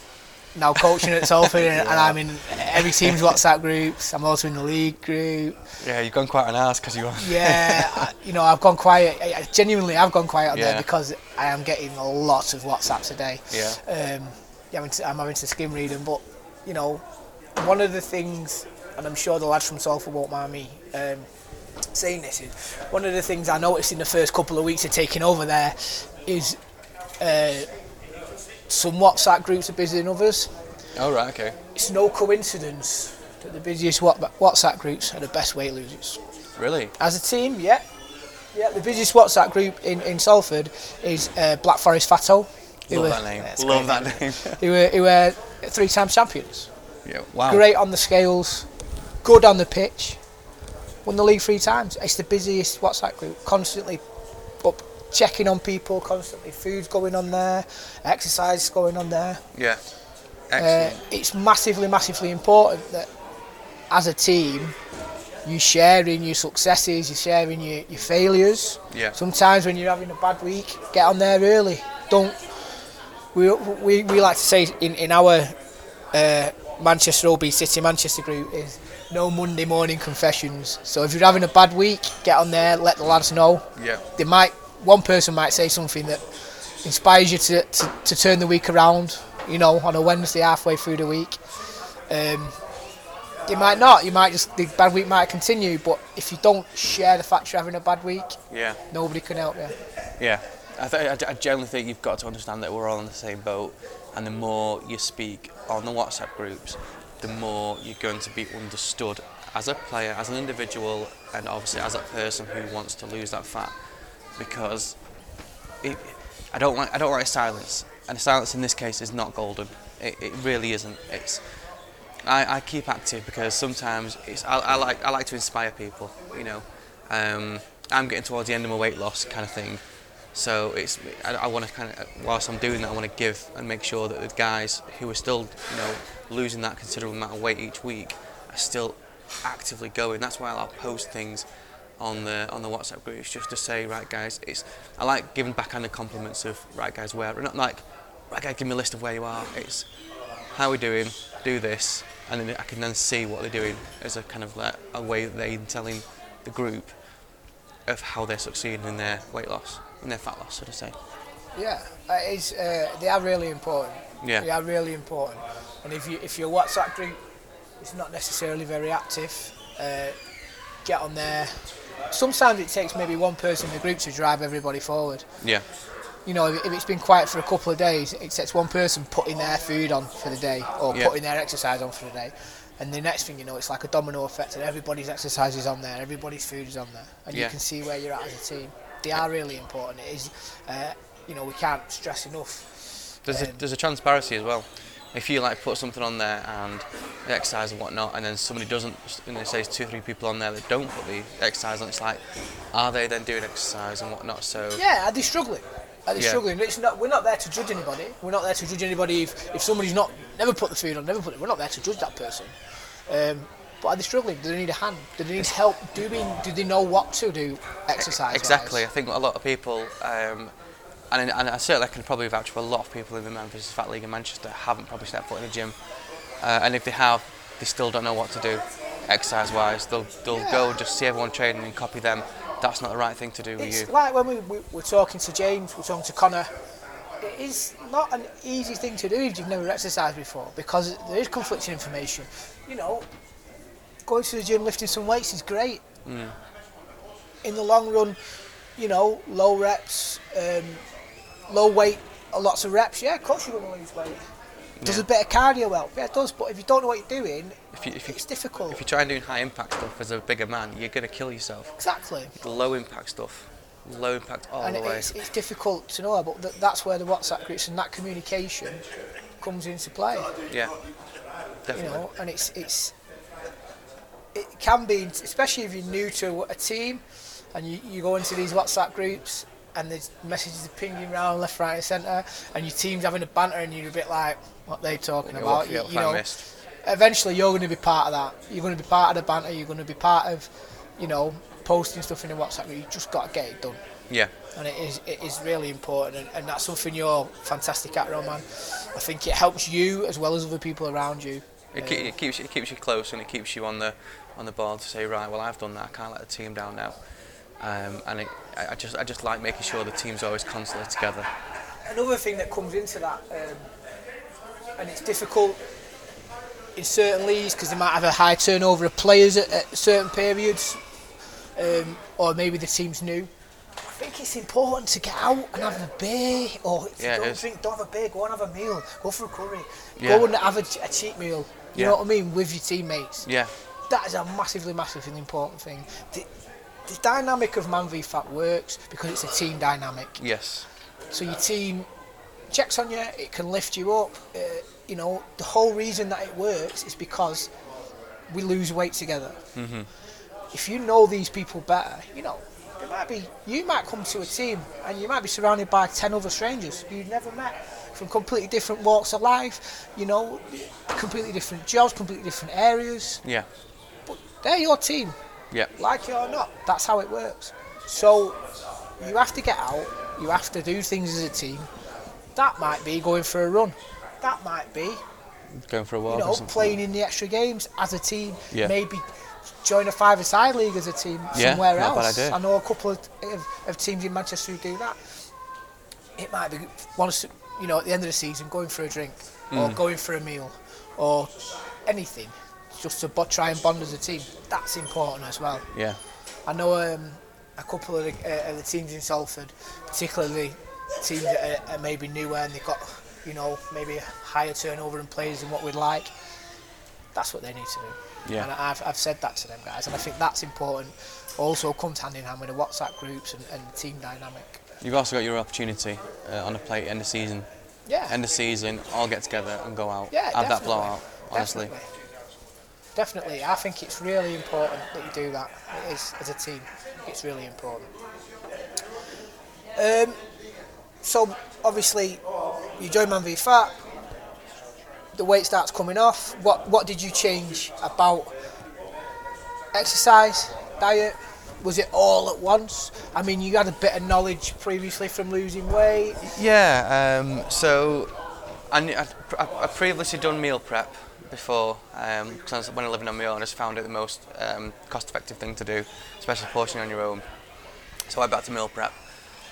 now coaching at Salford, and, and I'm in every team's WhatsApp groups. I'm also in the league group. Yeah, you've gone quite an ass because you. Are. yeah, I, you know, I've gone quiet. I, I- genuinely, I've gone quiet on there because I am getting a lot of WhatsApps a day. Yeah. Um, yeah, I'm, I'm having to skim read them, but you know, one of the things, and I'm sure the lads from Salford won't mind me um, saying this, is one of the things I noticed in the first couple of weeks of taking over there is uh, some WhatsApp groups are busier than others. Oh right, okay. It's no coincidence that the busiest WhatsApp groups are the best weight losers. Really? As a team, yeah. Yeah, the busiest WhatsApp group in, in Salford is uh, Black Forest Fatto. Love were- that name. a Love that name. Who were, who were three times champions. yeah. Wow. Great on the scales, good on the pitch. Won the league three times. It's the busiest WhatsApp group. Constantly up checking on people, constantly food's going on there, exercise going on there. Yeah. Uh, it's massively, massively important that as a team, you sharing your successes, you sharing your, your failures. Yeah. Sometimes when you're having a bad week, get on there early. Don't. We, we, we like to say in, in our uh, Manchester OB City Manchester group is no Monday morning confessions. So if you're having a bad week, get on there, let the lads know. yeah. They might one person might say something that inspires you to, to, to turn the week around. You know, on a Wednesday halfway through the week. Um, you might not. You might just the bad week might continue. But if you don't share the fact you're having a bad week, Yeah. nobody can help you. Yeah, I, th- I, I generally think you've got to understand that we're all in the same boat, and the more you speak on the WhatsApp groups, the more you're going to be understood as a player, as an individual, and obviously as a person who wants to lose that fat, because it, I don't like I don't like silence, and silence in this case is not golden. It, it really isn't. It's I, I keep active because sometimes it's I, I like I like to inspire people. You know, um, I'm getting towards the end of my weight loss kind of thing, so it's I, I want to kind of whilst I'm doing that I want to give and make sure that the guys who are still you know losing that considerable amount of weight each week are still actively going. That's why I'll post things on the on the WhatsApp groups just to say right guys it's I like giving backhanded compliments of right guys where we're not like right guys give me a list of where you are it's how are we doing do this and then I can then see what they're doing as a kind of like a way that they're telling the group of how they're succeeding in their weight loss in their fat loss so to say Yeah, uh, it's, uh, they are really important. Yeah. They are really important. And if you if your WhatsApp group is not necessarily very active, uh, get on there. Sometimes it takes maybe one person in the group to drive everybody forward. yeah You know, if, if it's been quiet for a couple of days, it takes one person putting their food on for the day or Yeah. putting their exercise on for the day. And the next thing you know, it's like a domino effect, and everybody's exercise is on there, everybody's food is on there, and Yeah. you can see where you're at as a team. They are really important. It is, uh, you know, we can't stress enough. There's a, Um, there's a transparency as well. If you like put something on there and the exercise and whatnot, and then somebody doesn't, and it says two or three people on there that don't put the exercise on, it's like, are they then doing exercise and whatnot? So Yeah, are they struggling? Are they Yeah. struggling? It's not. We're not there to judge anybody. We're not there to judge anybody if, if somebody's not never put the food on, never put it. We're not there to judge that person. Um, but are they struggling? Do they need a hand? Do they need help? Do we, Do they know what to do? Exercise. exactly, I think a lot of people, um, and, and I certainly can probably vouch for a lot of people in the vs Fat League in Manchester haven't probably stepped foot in a gym, uh, and if they have, they still don't know what to do, exercise-wise. They'll they'll go and just see everyone training and copy them. That's not the right thing to do with you. like when we, we we're talking to James, we're talking to Connor. It is not an easy thing to do if you've never exercised before because there is conflicting information. You know, going to the gym lifting some weights is great. Mm. In the long run, you know, low reps, um, low weight, lots of reps. Yeah, of course you're going to lose weight. Does Yeah. a bit of cardio help? Yeah, it does. But if you don't know what you're doing, If you, if you, it's difficult. if you try and do high impact stuff as a bigger man, you're going to kill yourself. exactly. The low impact stuff, low impact all and the way. it's, it's difficult to know, but th- that's where the WhatsApp groups and that communication comes into play. Yeah, definitely. You know, and it's it's it can be, especially if you're new to a team, and you, you go into these WhatsApp groups and there's messages are pinging around left, right, and centre, and your team's having a banter, and you're a bit like, what they talking about? You, you know, missed. eventually you're going to be part of that. You're going to be part of the banter. You're going to be part of, you know, posting stuff in the WhatsApp. You just got to get it done. Yeah, and it is it is really important and, and that's something you're fantastic at Roman I think it helps you as well as other people around you it, it keeps it keeps you close and it keeps you on the on the board to say right. Well, I've done that. I can't let the team down now. Um, and it, I just I just like making sure the team's always constantly together. another thing that comes into that um, and it's difficult in certain leagues because they might have a high turnover of players at, at certain periods, um, or maybe the team's new. I think it's important to get out and have a beer, or if Yeah, you don't drink, don't have a beer, go and have a meal, go for a curry, Yeah. go and have a, a cheap meal. You Yeah. know what I mean with your teammates. Yeah. That is a massively, massively important thing. The, the dynamic of Man v Fat works because it's a team dynamic. Yes. So your team checks on you, it can lift you up. Uh, you know, the whole reason that it works is because we lose weight together. Mm-hmm. If you know these people better, you know, it might be you might come to a team and you might be surrounded by ten other strangers you've never met from completely different walks of life. You know, completely different jobs, completely different areas. Yeah. But they're your team Yeah. like it or not, that's how it works. So you have to get out, you have to do things as a team. That might be going for a run. That might be, Going for a walk you know, playing in the extra games as a team. Yeah. Maybe join a five-a-side league as a team Yeah, somewhere not a bad else. idea. I know a couple of, of, of teams in Manchester who do that. It might be once, you know, at the end of the season, going for a drink or Mm. going for a meal or anything, just to try and bond as a team. That's important as well. Yeah. I know um, a couple of the, uh, of the teams in Salford, particularly teams that are, are maybe newer and they've got, you know, maybe a higher turnover in players than what we'd like. That's what they need to do. Yeah. And I've, I've said that to them guys, and I think that's important. Also comes hand in hand with the WhatsApp groups and, and the team dynamic. You've also got your opportunity uh, on the plate end of season. Yeah. End of season, all get together and go out. yeah, Have that blowout. Honestly. Definitely. Definitely, I think it's really important that you do that. It is as a team. It's really important. Um, so obviously, you join Man v Fat. The weight starts coming off. What what did you change about exercise, diet? Was it all at once? I mean, you had a bit of knowledge previously from losing weight. Yeah, um, so I, I'd I'd previously done meal prep before, because was- when I living on my own, I just found it the most um, cost-effective thing to do, especially portioning on your own. So I went back to meal prep,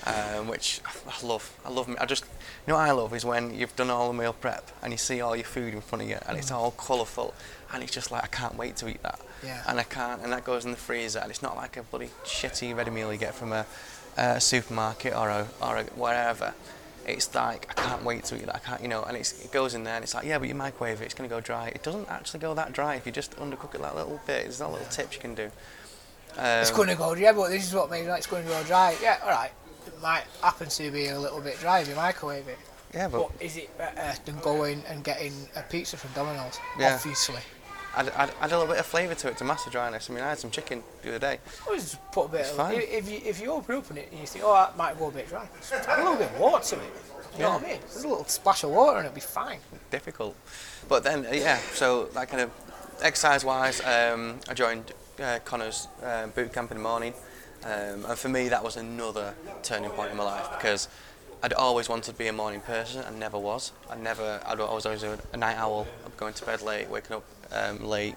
um, which I love. I love. me- I just, you know what I love is when you've done all the meal prep and you see all your food in front of you and it's all colourful and it's just like I can't wait to eat that. Yeah. And I can't, and that goes in the freezer and it's not like a bloody shitty ready meal you get from a, a supermarket or a, or a wherever. It's like I can't wait to eat that. I can't, you know, and it's, it goes in there and it's like yeah, but you microwave it, it's gonna go dry. It doesn't actually go that dry if you just undercook it that little bit. There's a little tips you can do. It's Um, going to go dry, but this is what makes it like it's going to go dry. Yeah, all right. It might happen to be a little bit dry if you microwave it. Yeah, but But is it better than going and getting a pizza from Domino's? Yeah. Obviously. Add, add, add a little bit of flavour to it to mask the dryness. I mean, I had some chicken the other day. Always just put a bit It's of, fine. if, you if you open up it and you think, oh, that might go a bit dry, just add a little bit of water to it. You know what I mean? Just a little splash of water and it'll be fine. difficult. But then, uh, yeah, so that kind of exercise wise, um, I joined uh, Connor's uh, boot camp in the morning. Um, and for me, that was another turning point in my life because I'd always wanted to be a morning person and never was. I never, I'd, I was always a, a night owl, I'd going to bed late, waking up um, late.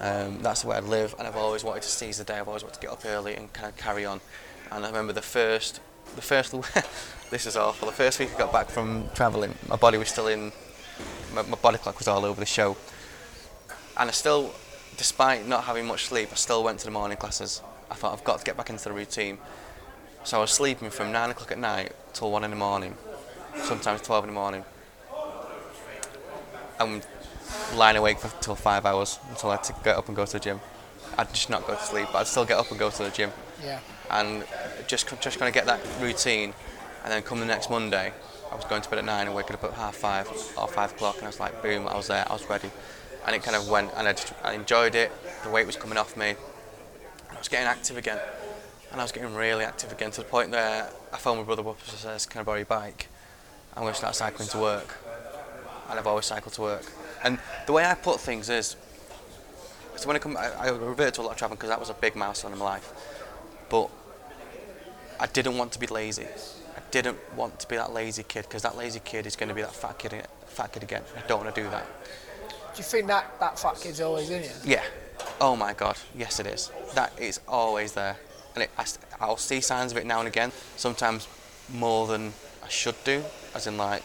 Um, that's the way I'd live, and I've always wanted to seize the day. I've always wanted to get up early and kind of carry on. And I remember the first, the first, this is awful. The first week I got back from travelling, my body was still in, my, my body clock was all over the show, and I still, despite not having much sleep, I still went to the morning classes. I thought I've got to get back into the routine. So I was sleeping from nine o'clock at night till one in the morning, sometimes twelve in the morning. I'm lying awake for till five hours until I had to get up and go to the gym. I'd just not go to sleep, but I'd still get up and go to the gym Yeah. and just just going to get that routine. And then come the next Monday, I was going to bed at nine and waking up at half five or five o'clock, and I was like, boom, I was there, I was ready, and it kind of went, and I, just, I enjoyed it. The weight was coming off me, and I was getting active again, and I was getting really active again to the point where I phoned my brother up and says, "Can I borrow your bike? I'm going to start cycling to work," and I've always cycled to work. And the way I put things is, so when I come, I, I revert to a lot of traveling because that was a big milestone in my life, but I didn't want to be lazy. I didn't want to be that lazy kid because that lazy kid is going to be that fat kid, fat kid again. I don't want to do that. Do you think that that fat kid's always in you? Yeah. Oh my God. Yes, it is. That is always there, and it, I, will see signs of it now and again. Sometimes more than I should do, as in like,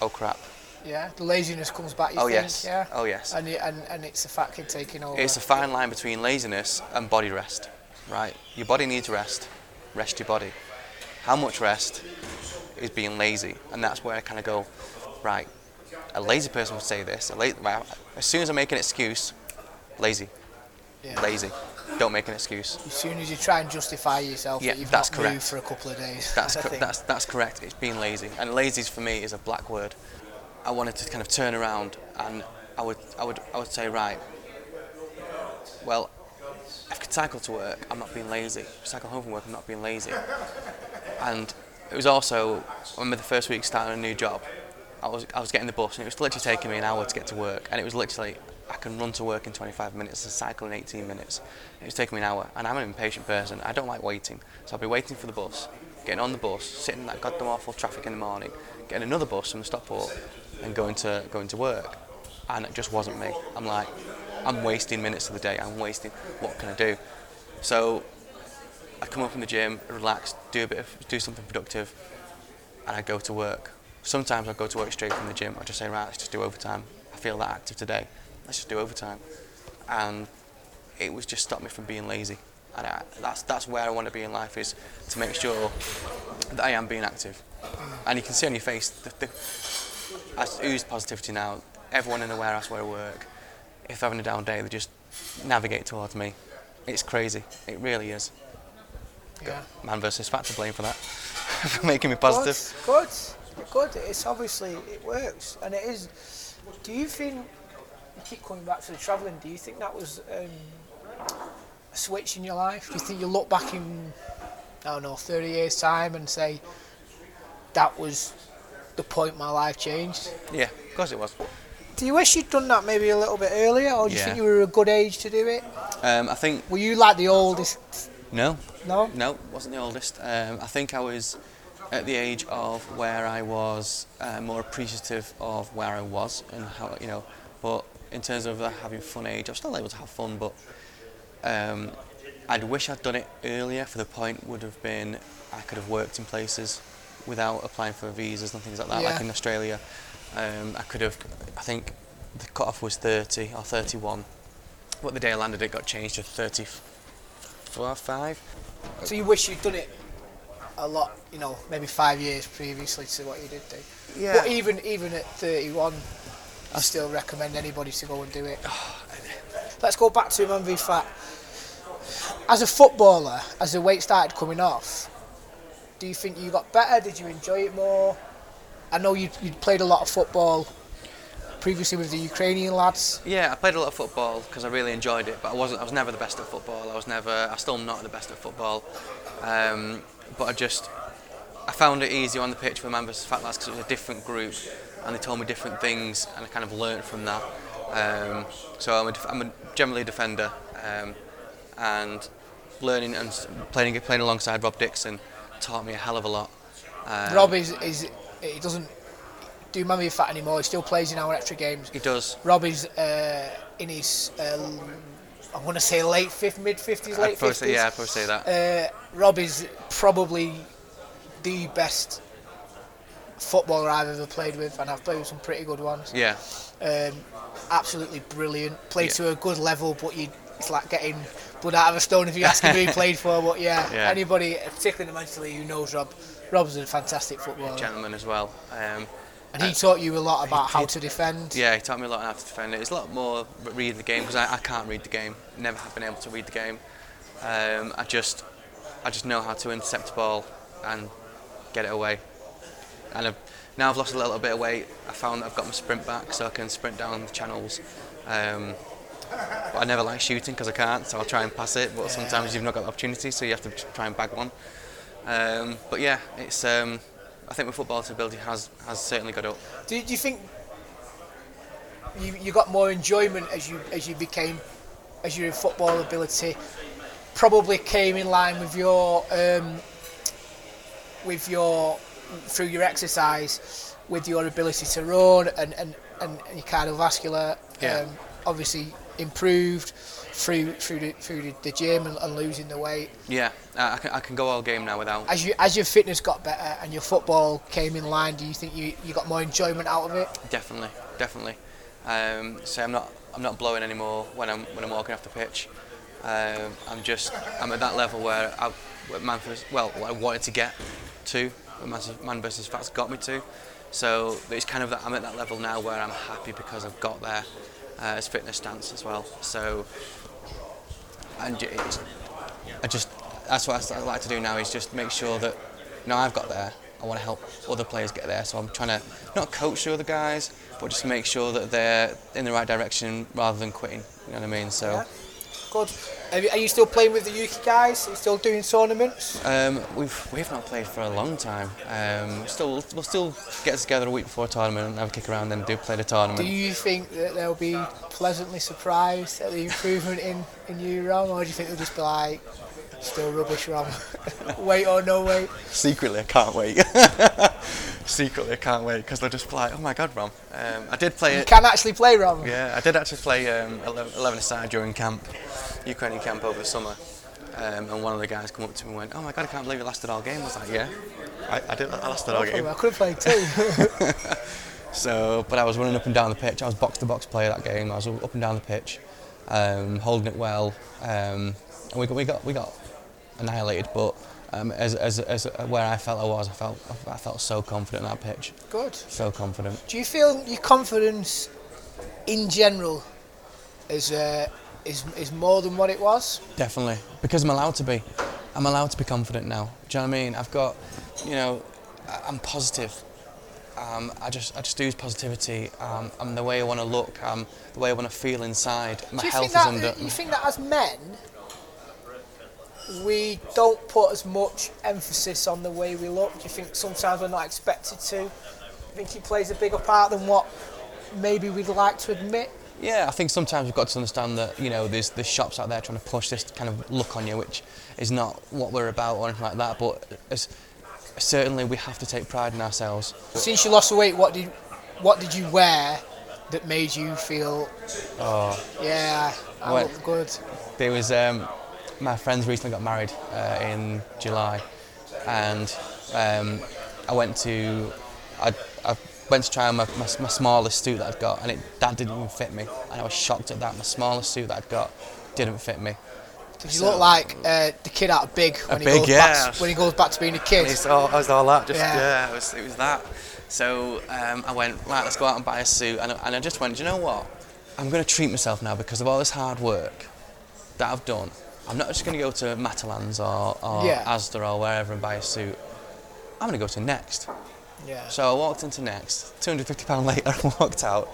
oh crap, Yeah, the laziness comes back. You Oh, think? yes. Yeah. Oh, yes. And, and and it's a kid taking over. It's a fine line between laziness and body rest, right? Your body needs rest. Rest your body. How much rest is being lazy? And that's where I kind of go, right. A lazy person would say this. A la- as soon as I make an excuse, lazy, yeah. lazy. Don't make an excuse. As soon as you try and justify yourself Yeah, that you've that's not correct. moved for a couple of days. That's think. that's that's correct. It's being lazy, and lazy for me is a black word. I wanted to kind of turn around, and I would I would I would say right. Well, I could cycle to work, I'm not being lazy. Cycle home from work, I'm not being lazy. And it was also I remember the first week starting a new job. I was I was getting the bus, and it was literally taking me an hour to get to work, and it was literally I can run to work in 25 minutes and cycle in 18 minutes. It was taking me an hour, and I'm an impatient person. I don't like waiting, so I'll be waiting for the bus, getting on the bus, sitting in that goddamn awful traffic in the morning, getting another bus from the Stockport, and going to going to work, and it just wasn't me. I'm like, I'm wasting minutes of the day. I'm wasting. What can I do? So I come up from the gym, relax, do a bit of do something productive, and I go to work. Sometimes I go to work straight from the gym. I just say, right, let's just do overtime. I feel that active today. Let's just do overtime. And it was just stopped me from being lazy. And I, that's that's where I want to be in life is to make sure that I am being active. And you can see on your face the, the I ooze positivity now. Everyone in the warehouse where I work, if they're having a down day, they just navigate towards me. It's crazy. It really is. yeah. Man versus fat to blame for that. for making me positive. Good, good, good. It's obviously it works, and it is. Do you think? You keep coming back to the travelling. Do you think that was um, a switch in your life? Do you think you look back in, I don't know, 30 years' time and say that was the point my life changed? Yeah, of course it was. Do you wish you'd done that maybe a little bit earlier, or do you Yeah. think you were a good age to do it? Um, I think Were you like the oldest? no, No. no, wasn't the oldest. Um, I think I was at the age of where I was uh, more appreciative of where I was and how you know. But in terms of the having fun age, I was still able to have fun, but um, I'd wish I'd done it earlier. For the point would have been I could have worked in places without applying for visas and things like that, Yeah. like in Australia. Um, I could have. I think the cutoff was 30 or 31. But the day I landed, it got changed to 34, five. So you wish you'd done it a lot, you know, maybe five years previously to what you did do. Yeah. But even even at 31, I still recommend anybody to go and do it. Let's go back to Man v Fat. As a footballer, as the weight started coming off, do you think you got better? Did you enjoy it more? I know you you played a lot of football previously with the Ukrainian lads. Yeah, I played a lot of football because I really enjoyed it, but I wasn't. I was never the best at football. I was never. I still not the best at football. Um, but I just, I found it easier on the pitch with Man vs Fat Lads because it was a different group, and they told me different things, and I kind of learnt from that. Um, so I'm a, def- I'm a generally a defender, um, and learning and playing playing alongside Rob Dixon taught me a hell of a lot. Um, Rob is, is he doesn't do Man v Fat anymore. He still plays in our extra games. he does. Rob is uh, in his, uh, I want to say late fifth, mid fifties, late fifties. yeah, I'd probably say that. Uh, Rob is probably the best footballer I've ever played with, and I've played with some pretty good ones. yeah, Um, absolutely brilliant. Played Yeah. to a good level, but you, it's like getting blood out of a stone if you ask him who he played for. But yeah, Yeah. anybody, particularly in the Manchester League, who knows Rob, Rob's a fantastic footballer, gentleman as well. Um, and he taught you a lot about how to defend. Yeah, he taught me a lot on how to defend it. It's a lot more reading the game because I, I can't read the game. Never have been able to read the game. Um, I just, I just know how to intercept the ball and get it away. And I've, now I've lost a little bit of weight. I found that I've got my sprint back, so I can sprint down the channels. Um, but I never like shooting because I can't, so I'll try and pass it. But sometimes you've not got the opportunity, so you have to try and bag one. Um, but yeah, it's. Um, I think my football ability has has certainly got up. Do, do you think you, you got more enjoyment as you as you became as your football ability probably came in line with your um, with your through your exercise with your ability to run and and, and, and your cardiovascular Yeah. um, obviously improved through through the, through the, gym and, and losing the weight. Yeah, I, I can, I can go all game now without. As you as your fitness got better and your football came in line, do you think you, you got more enjoyment out of it? Definitely, definitely. Um, so I'm not I'm not blowing anymore when I'm when I'm walking off the pitch. Um, I'm just I'm at that level where I where man versus, well what I wanted to get to, where man versus- man versus fats got me to. So it's kind of that I'm at that level now where I'm happy because I've got there uh, as fitness stance as well. So and I just that's what I like to do now is just make sure that now I've got there. I want to help other players get there, so I'm trying to not coach the other guys, but just make sure that they're in the right direction rather than quitting. You know what I mean? So. Good. Are you, are you still playing with the Yuki guys? Are you still doing tournaments? Um, we've we've not played for a long time. Um, still we'll still get together a week before a tournament and have a kick around, then do play the tournament. Do you think that they'll be pleasantly surprised at the improvement in, in you, or do you think they'll just be like, still rubbish, Rom? wait or no wait? Secretly, I can't wait. Secretly, I can't wait because they'll just be like, "Oh my God, Rom!" Um, I did play You it. can actually play, Rom. Yeah, I did actually play um, 11, 11 aside during camp, Ukrainian camp over the summer. Um, and one of the guys come up to me and went, "Oh my God, I can't believe it lasted all game." I was like, "Yeah, I, I did. I lasted all game." I could have played too. So, but I was running up and down the pitch. I was box to box player that game. I was up and down the pitch, um, holding it well, um, and we got we got we got annihilated. But um, as, as, as where I felt I was, I felt I felt so confident on that pitch, Good. so confident. Do you feel your confidence in general is uh, is is more than what it was? Definitely, because I'm allowed to be. I'm allowed to be confident now. Do you know what I mean? I've got, you know, I'm positive. Um, I just, I just use positivity. Um, I'm the way I want to look. Um, the way I want to feel inside. My health that is under. you think that as men we don't put as much emphasis on the way we look? Do you think sometimes we're not expected to? I think it plays a bigger part than what maybe we'd like to admit? Yeah, I think sometimes we've got to understand that you know there's there's shops out there trying to push this kind of look on you, which is not what we're about or anything like that. But as, certainly we have to take pride in ourselves. Since you lost the weight, what did what did you wear that made you feel? Oh. Yeah, I look good. There was um, my friends recently got married uh, in July, and um, I went to I, I went to try on my, my, my smallest suit that I'd got, and it that didn't even fit me, and I was shocked at that. My smallest suit that I'd got didn't fit me. Did you So- look like uh, the kid out of Big when he Big, goes yeah. back when he goes back to being a kid? It's all, it was all that, just Yeah. yeah, it, was, it was that. So um, I went right, let's go out and buy a suit, and, I- and I just went, do you know what? I'm going to treat myself now because of all this hard work that I've done. I'm not just going to go to Matalan's or, or Yeah. Asda or wherever and buy a suit. I'm going to go to Next. yeah. So I walked into Next. 250 pound later, I walked out.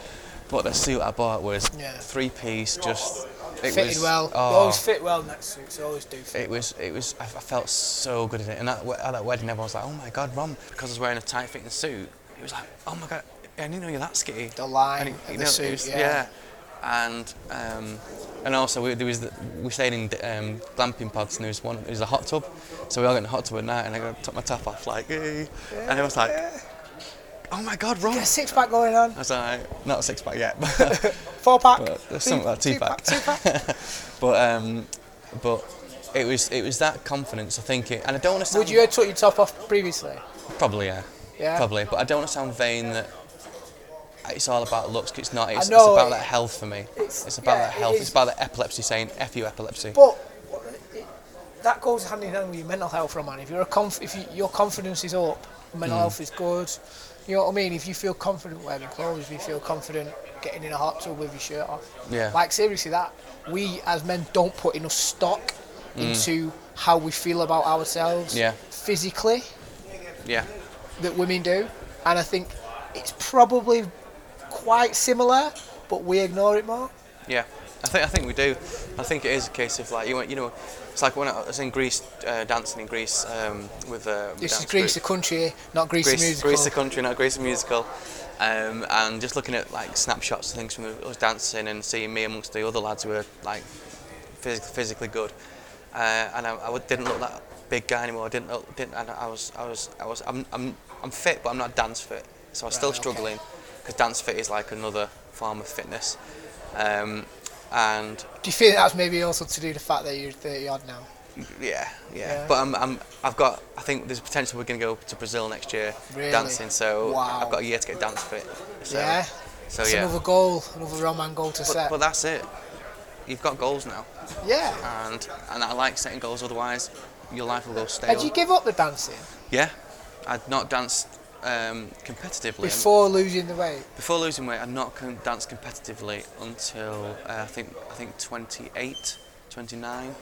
But the suit I bought was Yeah. three piece, just it Fitted was, well. Oh, always fit well next suits. Always do fit. it was, it was. I, I felt so good in it. And that, at that wedding, everyone was like, "Oh my God, Ron!" Because I was wearing a tight-fitting suit. It was like, "Oh my God, I didn't know you're that skinny." The line it- the know, suit, was- yeah. And um, and also we, there was the, we stayed in um, glamping pods and there was one there was a hot tub, so we all got in the hot tub at night and I got took my top off like, hey. and I was like, "Oh my God, Ron!" Get a six pack going on. I was like, not a six pack yet, but Four pack. But something like two two pack. Two pack. but um, but it was it was that confidence. I think it, and I don't want to Would you have took your top off previously? probably yeah, Yeah. probably, but I don't want to sound vain that it's all about looks. it's not. It's, know, it's about it- that health for me. it's- It's, about yeah, that health. is. It's about that epilepsy. Saying "f you epilepsy." But it, that goes hand in hand with your mental health, Roman. If you're a conf- if you, your confidence is up, mental Mm. health is good. You know what I mean? If you feel confident wearing clothes, if you feel confident getting in a hot tub with your shirt off. Yeah. Like seriously, that we as men don't put enough stock into how we feel about ourselves. Mm. Yeah. Physically, yeah, that women do, and I think it's probably quite similar, but we ignore it more. yeah. I think I think we do. I think it is a case of like you you know, it's like when I was in Greece uh, dancing in Greece um, with uh, This is Greece, group. the country, not Greece, the Greece, musical. Greece the country, not Greece the musical. Um, and just looking at like snapshots and things from us dancing and seeing me amongst the other lads who were like physically, physically good. Uh, and I, I didn't look that big guy anymore. I didn't look, didn't. And I was, I was, I was. I'm, I'm, I'm fit, but I'm not dance fit. So I'm still struggling. okay. Because dance fit is like another form of fitness. Um, and Do you think that's maybe also to do with the fact that you're 30 odd now? yeah, yeah. Yeah. But I'm, I'm, I've got. I think there's a potential we're going to go to Brazil next year Really? dancing. So Wow. I've got a year to get dance fit. So, yeah. So It's yeah. another goal, another Roman goal to But, set. but that's it. You've got goals now, yeah. and and I like setting goals. Otherwise, your life will go stale. Had you give up the dancing Yeah, I'd not danced um, competitively. before losing the weight? Before losing weight, I'd not con- danced competitively until uh, I think I think 28, 29.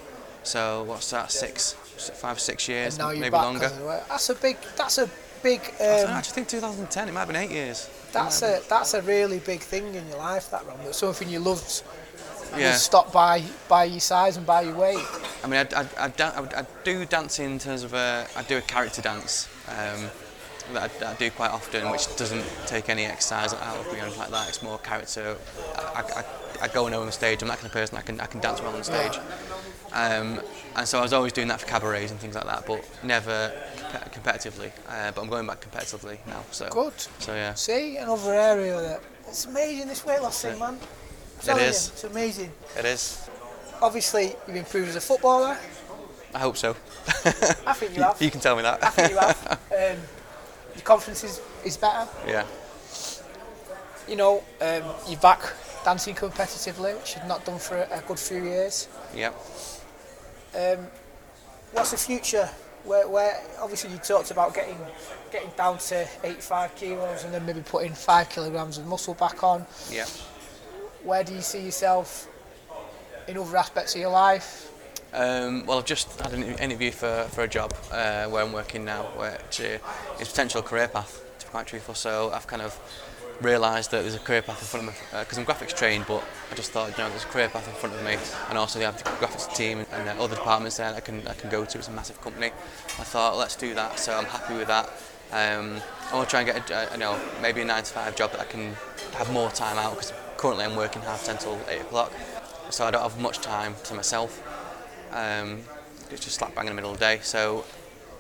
So what's that? Six, five, six years, And now you're maybe longer. 'cause of the weight. That's a big. That's a big. I don't know, I Um, think 2010. It might have been eight years. that's a that's a really big thing in your life. That Ron. That's something you loved. Yeah. Was stopped by by your size and by your weight. I mean, I, I, I, I, I do dancing in terms of a, I do a character dance um, that I, I do quite often, which doesn't take any exercise out of me or anything like that. It's more character. I, I, I go and on stage. I'm that kind of person. I can I can dance well on stage. Um, and so I was always doing that for cabarets and things like that, but never compe- competitively. Uh, but I'm going back competitively now. So Good. So yeah. See, another area that it's amazing. This weight loss thing, man. I'm telling you. It's amazing. It is. Obviously, you've improved as a footballer. I hope so. I think you have. you can tell me that. I think you have. Um, your confidence is, is better. yeah. You know, um, you're back dancing competitively, which you've not done for a, a good few years. Yep. Um, what's the future? Where, where obviously you talked about getting getting down to 85 kilos and then maybe putting five kilograms of muscle back on. Yep. Where do you see yourself in other aspects of your life? Um, well, I've just had an interview for, for a job uh, where I'm working now, which uh, is potential career path, to be quite truthful. So I've kind of realised that there's a career path in front of me, because I'm graphics trained, but I just thought, you know, there's a career path in front of me, and also they have the graphics team and uh, other departments there that I can, I can go to. It's a massive company. I thought, let's do that, so I'm happy with that. Um, I want to try and get, a, uh, you know, maybe a 9 to 5 job that I can have more time out, because currently I'm working half 10 till 8 o'clock, so I don't have much time to myself um, it's just slap bang in the middle of the day. So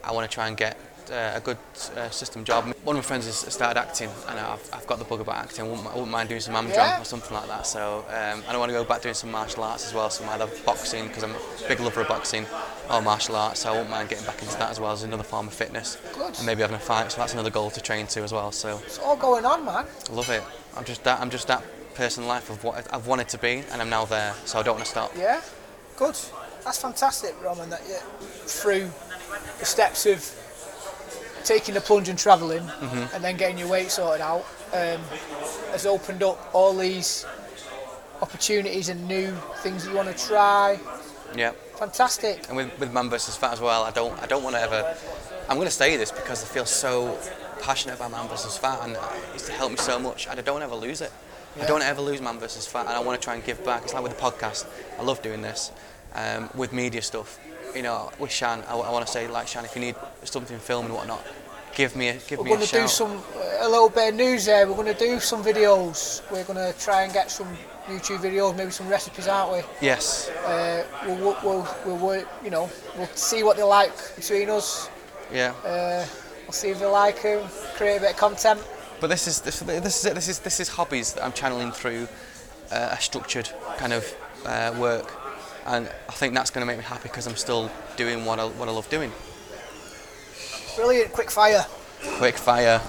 I want to try and get uh, a good uh, system job. One of my friends has started acting, and I've, I've got the bug about acting. I wouldn't, I wouldn't mind doing some Amdram Yeah. or something like that. So um, don't want to go back doing some martial arts as well. So I either boxing because I'm a big lover of boxing, or martial arts. So I wouldn't mind getting back into that as well as another form of fitness. Good. And maybe having a fight. So that's another goal to train to as well. So It's all going on, man. I love it. I'm just that. I'm just that person in life of what I've wanted to be, and I'm now there. So I don't want to stop. Yeah, good. That's fantastic, Roman. That you through the steps of taking the plunge and travelling, Mm-hmm. and then getting your weight sorted out, um, has opened up all these opportunities and new things that you want to try. Yeah. Fantastic. And with, with Man versus Fat as well, I don't I don't want to ever. I'm going to say this because I feel so passionate about Man versus Fat, and it's helped me so much. And I don't ever lose it. I don't ever lose Man versus Fat, and I want to try and give back. It's like with the podcast. I love doing this. Um, with media stuff, you know, with Shan, I, want to say like Shan, if you need something filmed and whatnot, give me a give We're me a going to do some a little bit of news there. We're going to do some videos. We're going to try and get some YouTube videos, maybe some recipes, aren't we? Yes. Uh, we'll, we'll, we'll, we'll, work- you know, we'll see what they like between us. Yeah. Uh, we'll see if they like them. Create a bit of content. But this is this, this is it. This is this is hobbies that I'm channeling through uh, a structured kind of uh, work, and I think that's going to make me happy because I'm still doing what I what I love doing. Brilliant, quick fire. Quick fire.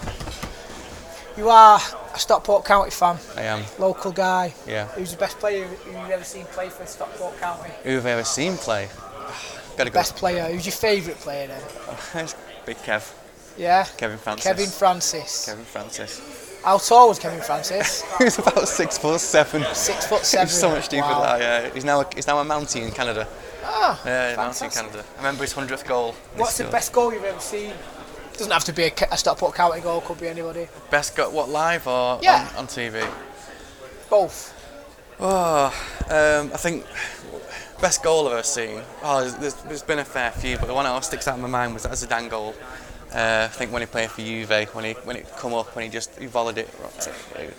You are a Stockport County fan, I am. local guy. Yeah. Who's the best player you've ever seen play for Stockport County? Who have I ever seen play? Gotta go. Best player. Who's your favourite player then? It's Big Kev. Yeah. Kevin Francis. Kevin Francis. Kevin Francis. How tall was Kevin Francis? he was about six foot seven. Six foot seven. He's so much deeper Wow. than that. Yeah. He's now a, he's now a Mountie in Canada. Ah, Yeah, Mountie in. Canada. I remember his hundredth goal. What's the He's best goal you've ever seen? Doesn't have to be a, a Stockport County goal. Could be anybody. best go what live or Yeah. on, on TV? Both. Oh, um, I think best goal I've ever seen. Oh, there's, there's been a fair few, but the one that always sticks out in my mind was that Zidane goal. Uh, I think when he played for Juve, when he when it come up, when he just he volleyed it.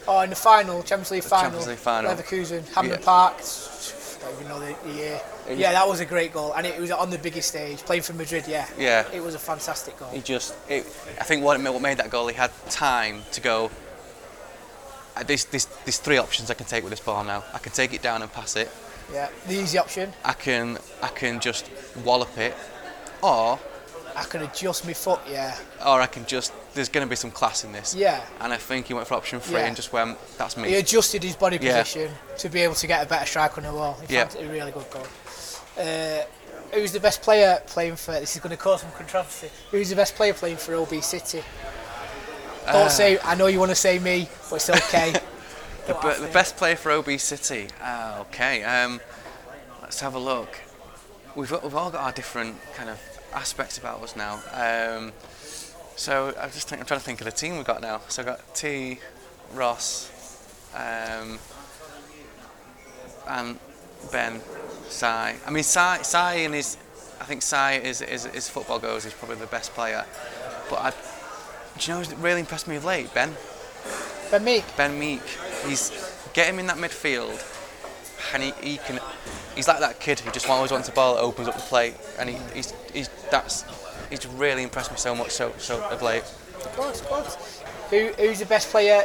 Oh, in the final, Champions League final. Champions League final. Leverkusen, Hampden Yeah. Park. I don't even know the, the year. It- Yeah, that was a great goal, and it was on the biggest stage, playing for Madrid. Yeah. Yeah. It was a fantastic goal. He just, it, I think what, what made that goal, he had time to go uh, there's, there's, there's three options I can take with this ball now. I can take it down and pass it. Yeah, the easy option. I can I can just wallop it, or I can adjust my foot. Yeah. or I can just. There's going to be some class in this. Yeah. And I think he went for option three Yeah. and just went. That's me. He adjusted his body Yeah. position to be able to get a better strike on the wall. He Yeah. found it a really good goal. Uh, who's the best player playing for? This is going to cause some controversy. Who's the best player playing for OB City? Don't Uh, say. I know you want to say me, but it's okay. The, have the best player for OB City. Ah, okay. Um, let's have a look. We've got, we've all got our different kind of aspects about us now. Um, so I'm just think, I'm trying to think of the team we've got now. So I've got T, Ross, um, and Ben, Sai. I mean, Sai, Sai in his, I think Sai is, is, is football goes. He's probably the best player. But I, do you know who's really impressed me of late? Ben. Ben Meek. Ben Meek, he's get him in that midfield, and he, he can. He's like that kid who just always wants the ball that opens up the play, and he, he's, he's that's he's really impressed me so much so so of late. Good, good. Who, who's the best player?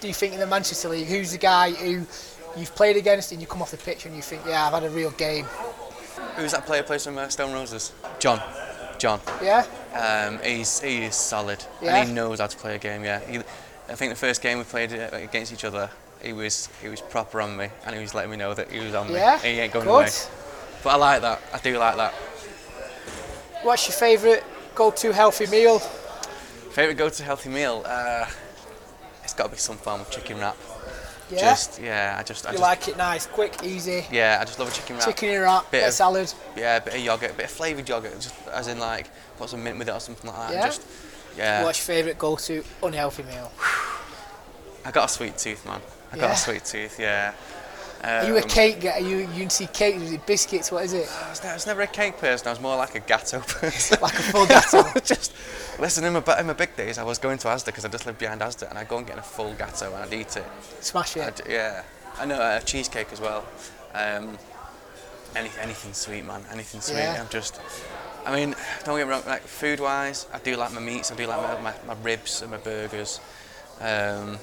Do you think in the Manchester League? Who's the guy who you've played against and you come off the pitch and you think, yeah, I've had a real game. Who's that player who plays from uh, Stone Roses? John. John. Yeah. Um, he's he is solid, Yeah? and he knows how to play a game. Yeah. He, I think the first game we played uh, against each other, he was he was proper on me, and he was letting me know that he was on me. Yeah. He ain't going Good. away. But I like that. I do like that. What's your favourite go-to healthy meal? Favorite go-to healthy meal? Uh, it's got to be some form of chicken wrap. Yeah. Just yeah, I just I you just like it nice, quick, easy. yeah, I just love a chicken wrap. Chicken wrap, Bit of salad. Yeah, a bit of yogurt, a bit of flavoured yogurt, just as in like put some mint with it or something like that. Yeah? Just yeah. What's your favourite go-to unhealthy meal? I got a sweet tooth, man. I got Yeah? a sweet tooth. Yeah. Are you a Um, cake guy? You you can see cake? Is it biscuits? What is it? I was, I was never a cake person. I was more like a gateau person. Like a full gateau. just listen. In my, in my big days, I was going to Asda because I just lived behind Asda, and I'd go and get a full gateau and I'd eat it. Smash it. I'd, yeah, I know uh, cheesecake as well. Um, any, anything sweet, man. Anything sweet. Yeah. I'm just. I mean, don't get me wrong. Like food wise, I do like my meats. I do like my, my, my ribs and my burgers. Um,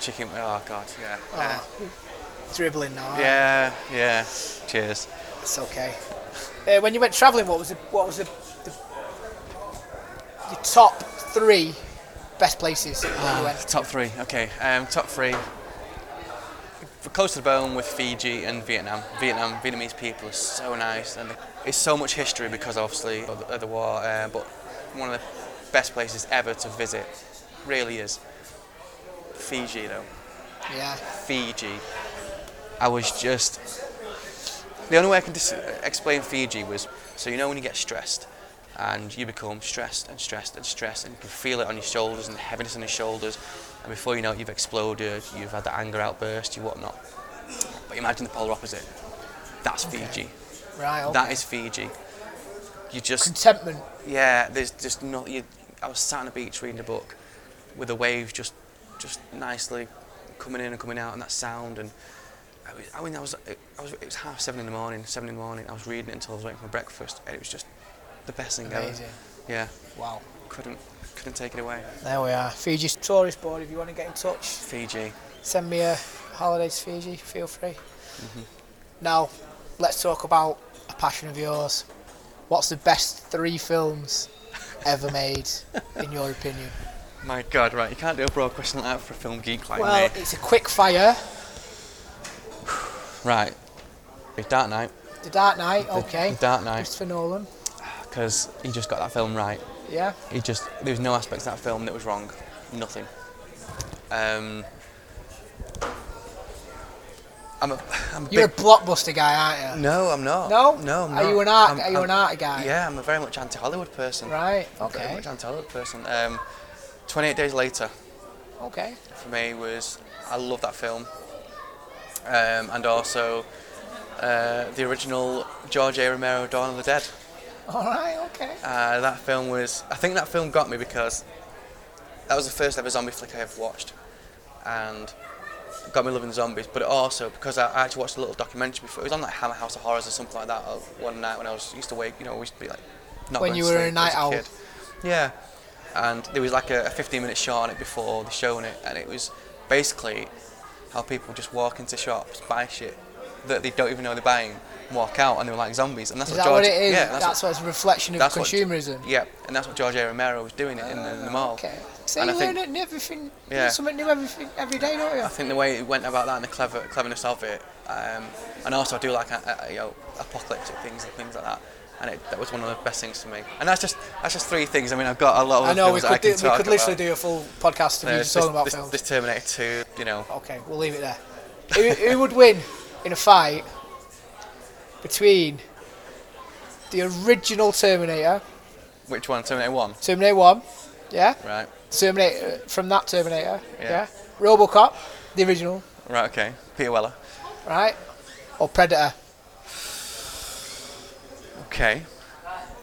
chicken. Oh god, yeah. Oh, dribbling now. Yeah, yeah. Cheers. It's okay. Uh, when you went travelling, what was the what was the, the your top three best places went? Top three. Okay. Um, top three. Close to the bone with Fiji and Vietnam. Vietnam, Vietnamese people are so nice, and it's so much history because obviously of the, of the war. Uh, but one of the best places ever to visit, really is. Fiji though. Yeah. Fiji. I was just. The only way I can dis- explain Fiji was so you know when you get stressed and you become stressed and stressed and stressed and you can feel it on your shoulders and the heaviness on your shoulders and before you know it you've exploded, you've had the anger outburst, you whatnot. But imagine the polar opposite. That's Fiji. Right. Okay. That is Fiji. You just contentment. yeah, there's just not. You, I was sat on a beach reading a book, with the waves just, just nicely coming in and coming out, and that sound. And I, was, I mean, I was, I was, it was half seven in the morning, seven in the morning. I was reading it until I was waiting for breakfast, and it was just the best thing Amazing. ever. Yeah, Wow. couldn't, couldn't take it away. There we are. Fiji's tourist board. If you want to get in touch, Fiji. send me a holiday to Fiji. Feel free. Mm-hmm. Now, let's talk about a passion of yours. What's the best three films ever made, in your opinion? My God, right? You can't do a broad question like that for a film geek like Well, me. it's a quick fire. Right. Dark Knight. The Dark Knight. Okay. The Dark Knight, Christopher Nolan. because he just got that film right. Yeah. He just there was no aspect of that film that was wrong. Nothing. Um, I'm a, I'm a You're big, a blockbuster guy, aren't you? no, I'm not. No? no. I'm Are not. you an art? I'm- are you an art guy? Yeah, I'm a very much anti-Hollywood person. Right. I'm Very Okay. much anti-Hollywood person. Um, 28 Days Later Okay. for me was I love that film, um, and also uh, the original George A. Romero Dawn of the Dead. All right. Okay. Uh, that film was. I think that film got me because that was the first ever zombie flick I ever watched, and got me loving zombies. But also because I, I actually watched a little documentary before. It was on like Hammer House of Horrors or something like that. uh, One night when I was used to wake, you know, we used to be like not When you were a night owl. kid. Yeah, and there was like a, a 15 minute shot on it before the show on it, and it was basically how people just walk into shops, buy shit that they don't even know they're buying, walk out, and they're like zombies. And that's Is what that George. what it is? Yeah, that's, that's, what, what's a reflection of that's what- consumerism. yeah, and that's what George A. Romero was doing it in the, in the mall. Okay. So And you learn think- everything, Yeah. something new everything, every day, don't you? I think the way it went about that and the clever cleverness of it, um, and also I do like uh, uh, you know apocalyptic things and things like that. And it, that was one of the best things for me. And that's just that's just three things. I mean, I've got a lot of I know we films that I could, do, we could literally about. do a full podcast of you Uh, just talking about this, films. this Terminator 2, you know, Okay, we'll leave it there. who, who would win in a fight between the original Terminator, which one? Terminator 1, Terminator 1, yeah? right? Terminator, from that Terminator, yeah? Yeah. Robocop, the original, Right, okay. Peter Weller. right? Or Predator? Okay.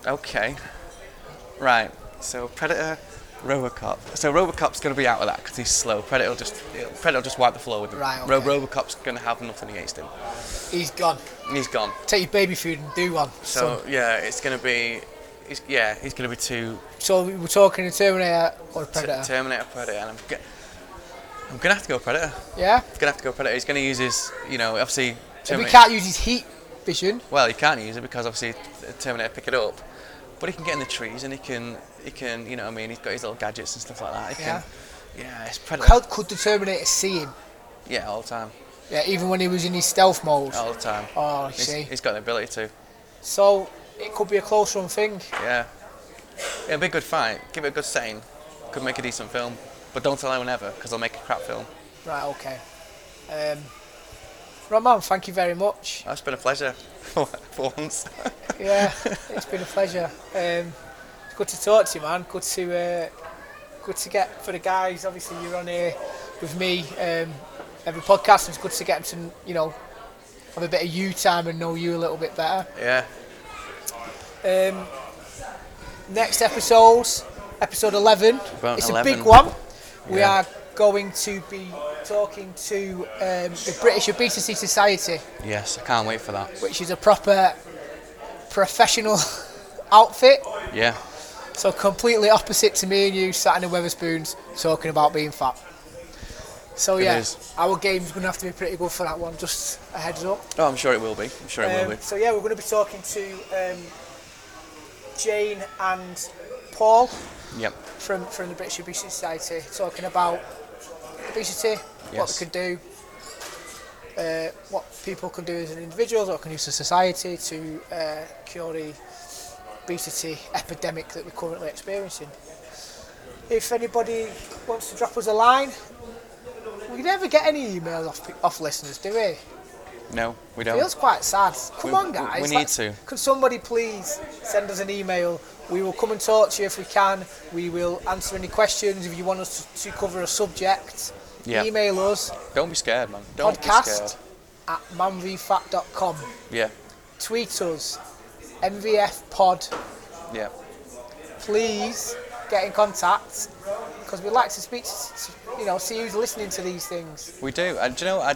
Okay. Right. So Predator, Robocop. So Robocop's going to be out of that because he's slow. Predator will just Predator will just wipe the floor with him. Right, Ro- Robocop's going to have nothing against him. He's gone. He's gone. Take your baby food and do one. So son. yeah, it's going to be. He's, yeah, he's going to be too So we're talking a Terminator or a t- Predator? Terminator Predator, and I'm. G- I'm gonna have to go Predator. yeah? Gonna have to go Predator. He's gonna use his, you know, obviously. If we can't use his heat vision, Well, he can't use it because obviously the Terminator pick it up, but he can get in the trees and he can, he can, you know, what I mean, he's got his little gadgets and stuff like that. He Yeah. can, yeah, it's predator. how could the Terminator see him? Yeah, all the time, Yeah, even when he was in his stealth mode. all the time. Oh, you He's, see. he's got the ability to. So it could be a close run thing. Yeah, it'd be a good fight. Give it a good setting. Could make a decent film, but don't tell anyone ever because they'll make a crap film. Right, okay. Um, right, man, thank you very much. That's been a pleasure for once. Yeah, it's been a pleasure. Um, it's good to talk to you, man. Good to uh, good to get for the guys. Obviously, you're on here with me um, every podcast. It's good to get them to you know have a bit of you time and know you a little bit better. yeah, Um, next episodes, episode 11. About it's 11. a big one. We Yeah. are going to be talking to um, the British Obesity Society, yes, I can't wait for that. which is a proper professional outfit. Yeah, So completely opposite to me and you sat in the Wetherspoons talking about being fat. So yeah, is. our game's going to have to be pretty good for that one. Just a heads up. oh, I'm sure it will be. I'm sure it will Um, be. so yeah, we're going to be talking to um, Jane and Paul Yep. from from the British Obesity Society, talking about obesity, what Yes. they can do, uh, what people can do as an individual, what can do as a society to uh, cure the obesity epidemic that we're currently experiencing. If anybody wants to drop us a line, we never get any emails off, off listeners, do we? No, we don't. Feels quite sad. Come We- on, guys. we need let's- to. Could somebody please send us an email? We will come and talk to you if we can. We will answer any questions. If you want us to, to cover a subject, Yeah. email us Don't be scared, man. Don't be podcast scared. at manvfat.com. Yeah, Tweet us, MVFpod. yeah. Please get in contact because we'd like to speak to, to- you know, see who's listening to these things. We do. And do you know, I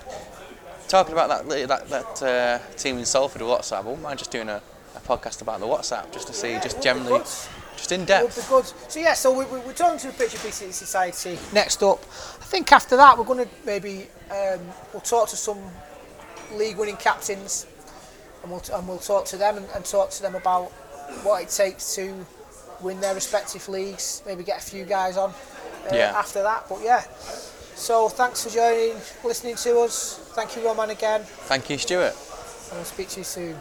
talking about that that, that uh, team in Salford with WhatsApp. I wouldn't mind just doing a, a podcast about the WhatsApp, just to see, just generally, just in depth. good. So yeah, so we, we, we're talking to the British Obesity Society next up. I think after that we're going to maybe um, we'll talk to some league-winning captains, and we'll and we'll talk to them and, and talk to them about what it takes to win their respective leagues. Maybe get a few guys on uh, Yeah. after that. But yeah. So thanks for joining, listening to us. Thank you, Roman, again, Thank you, Stuart. and we'll speak to you soon.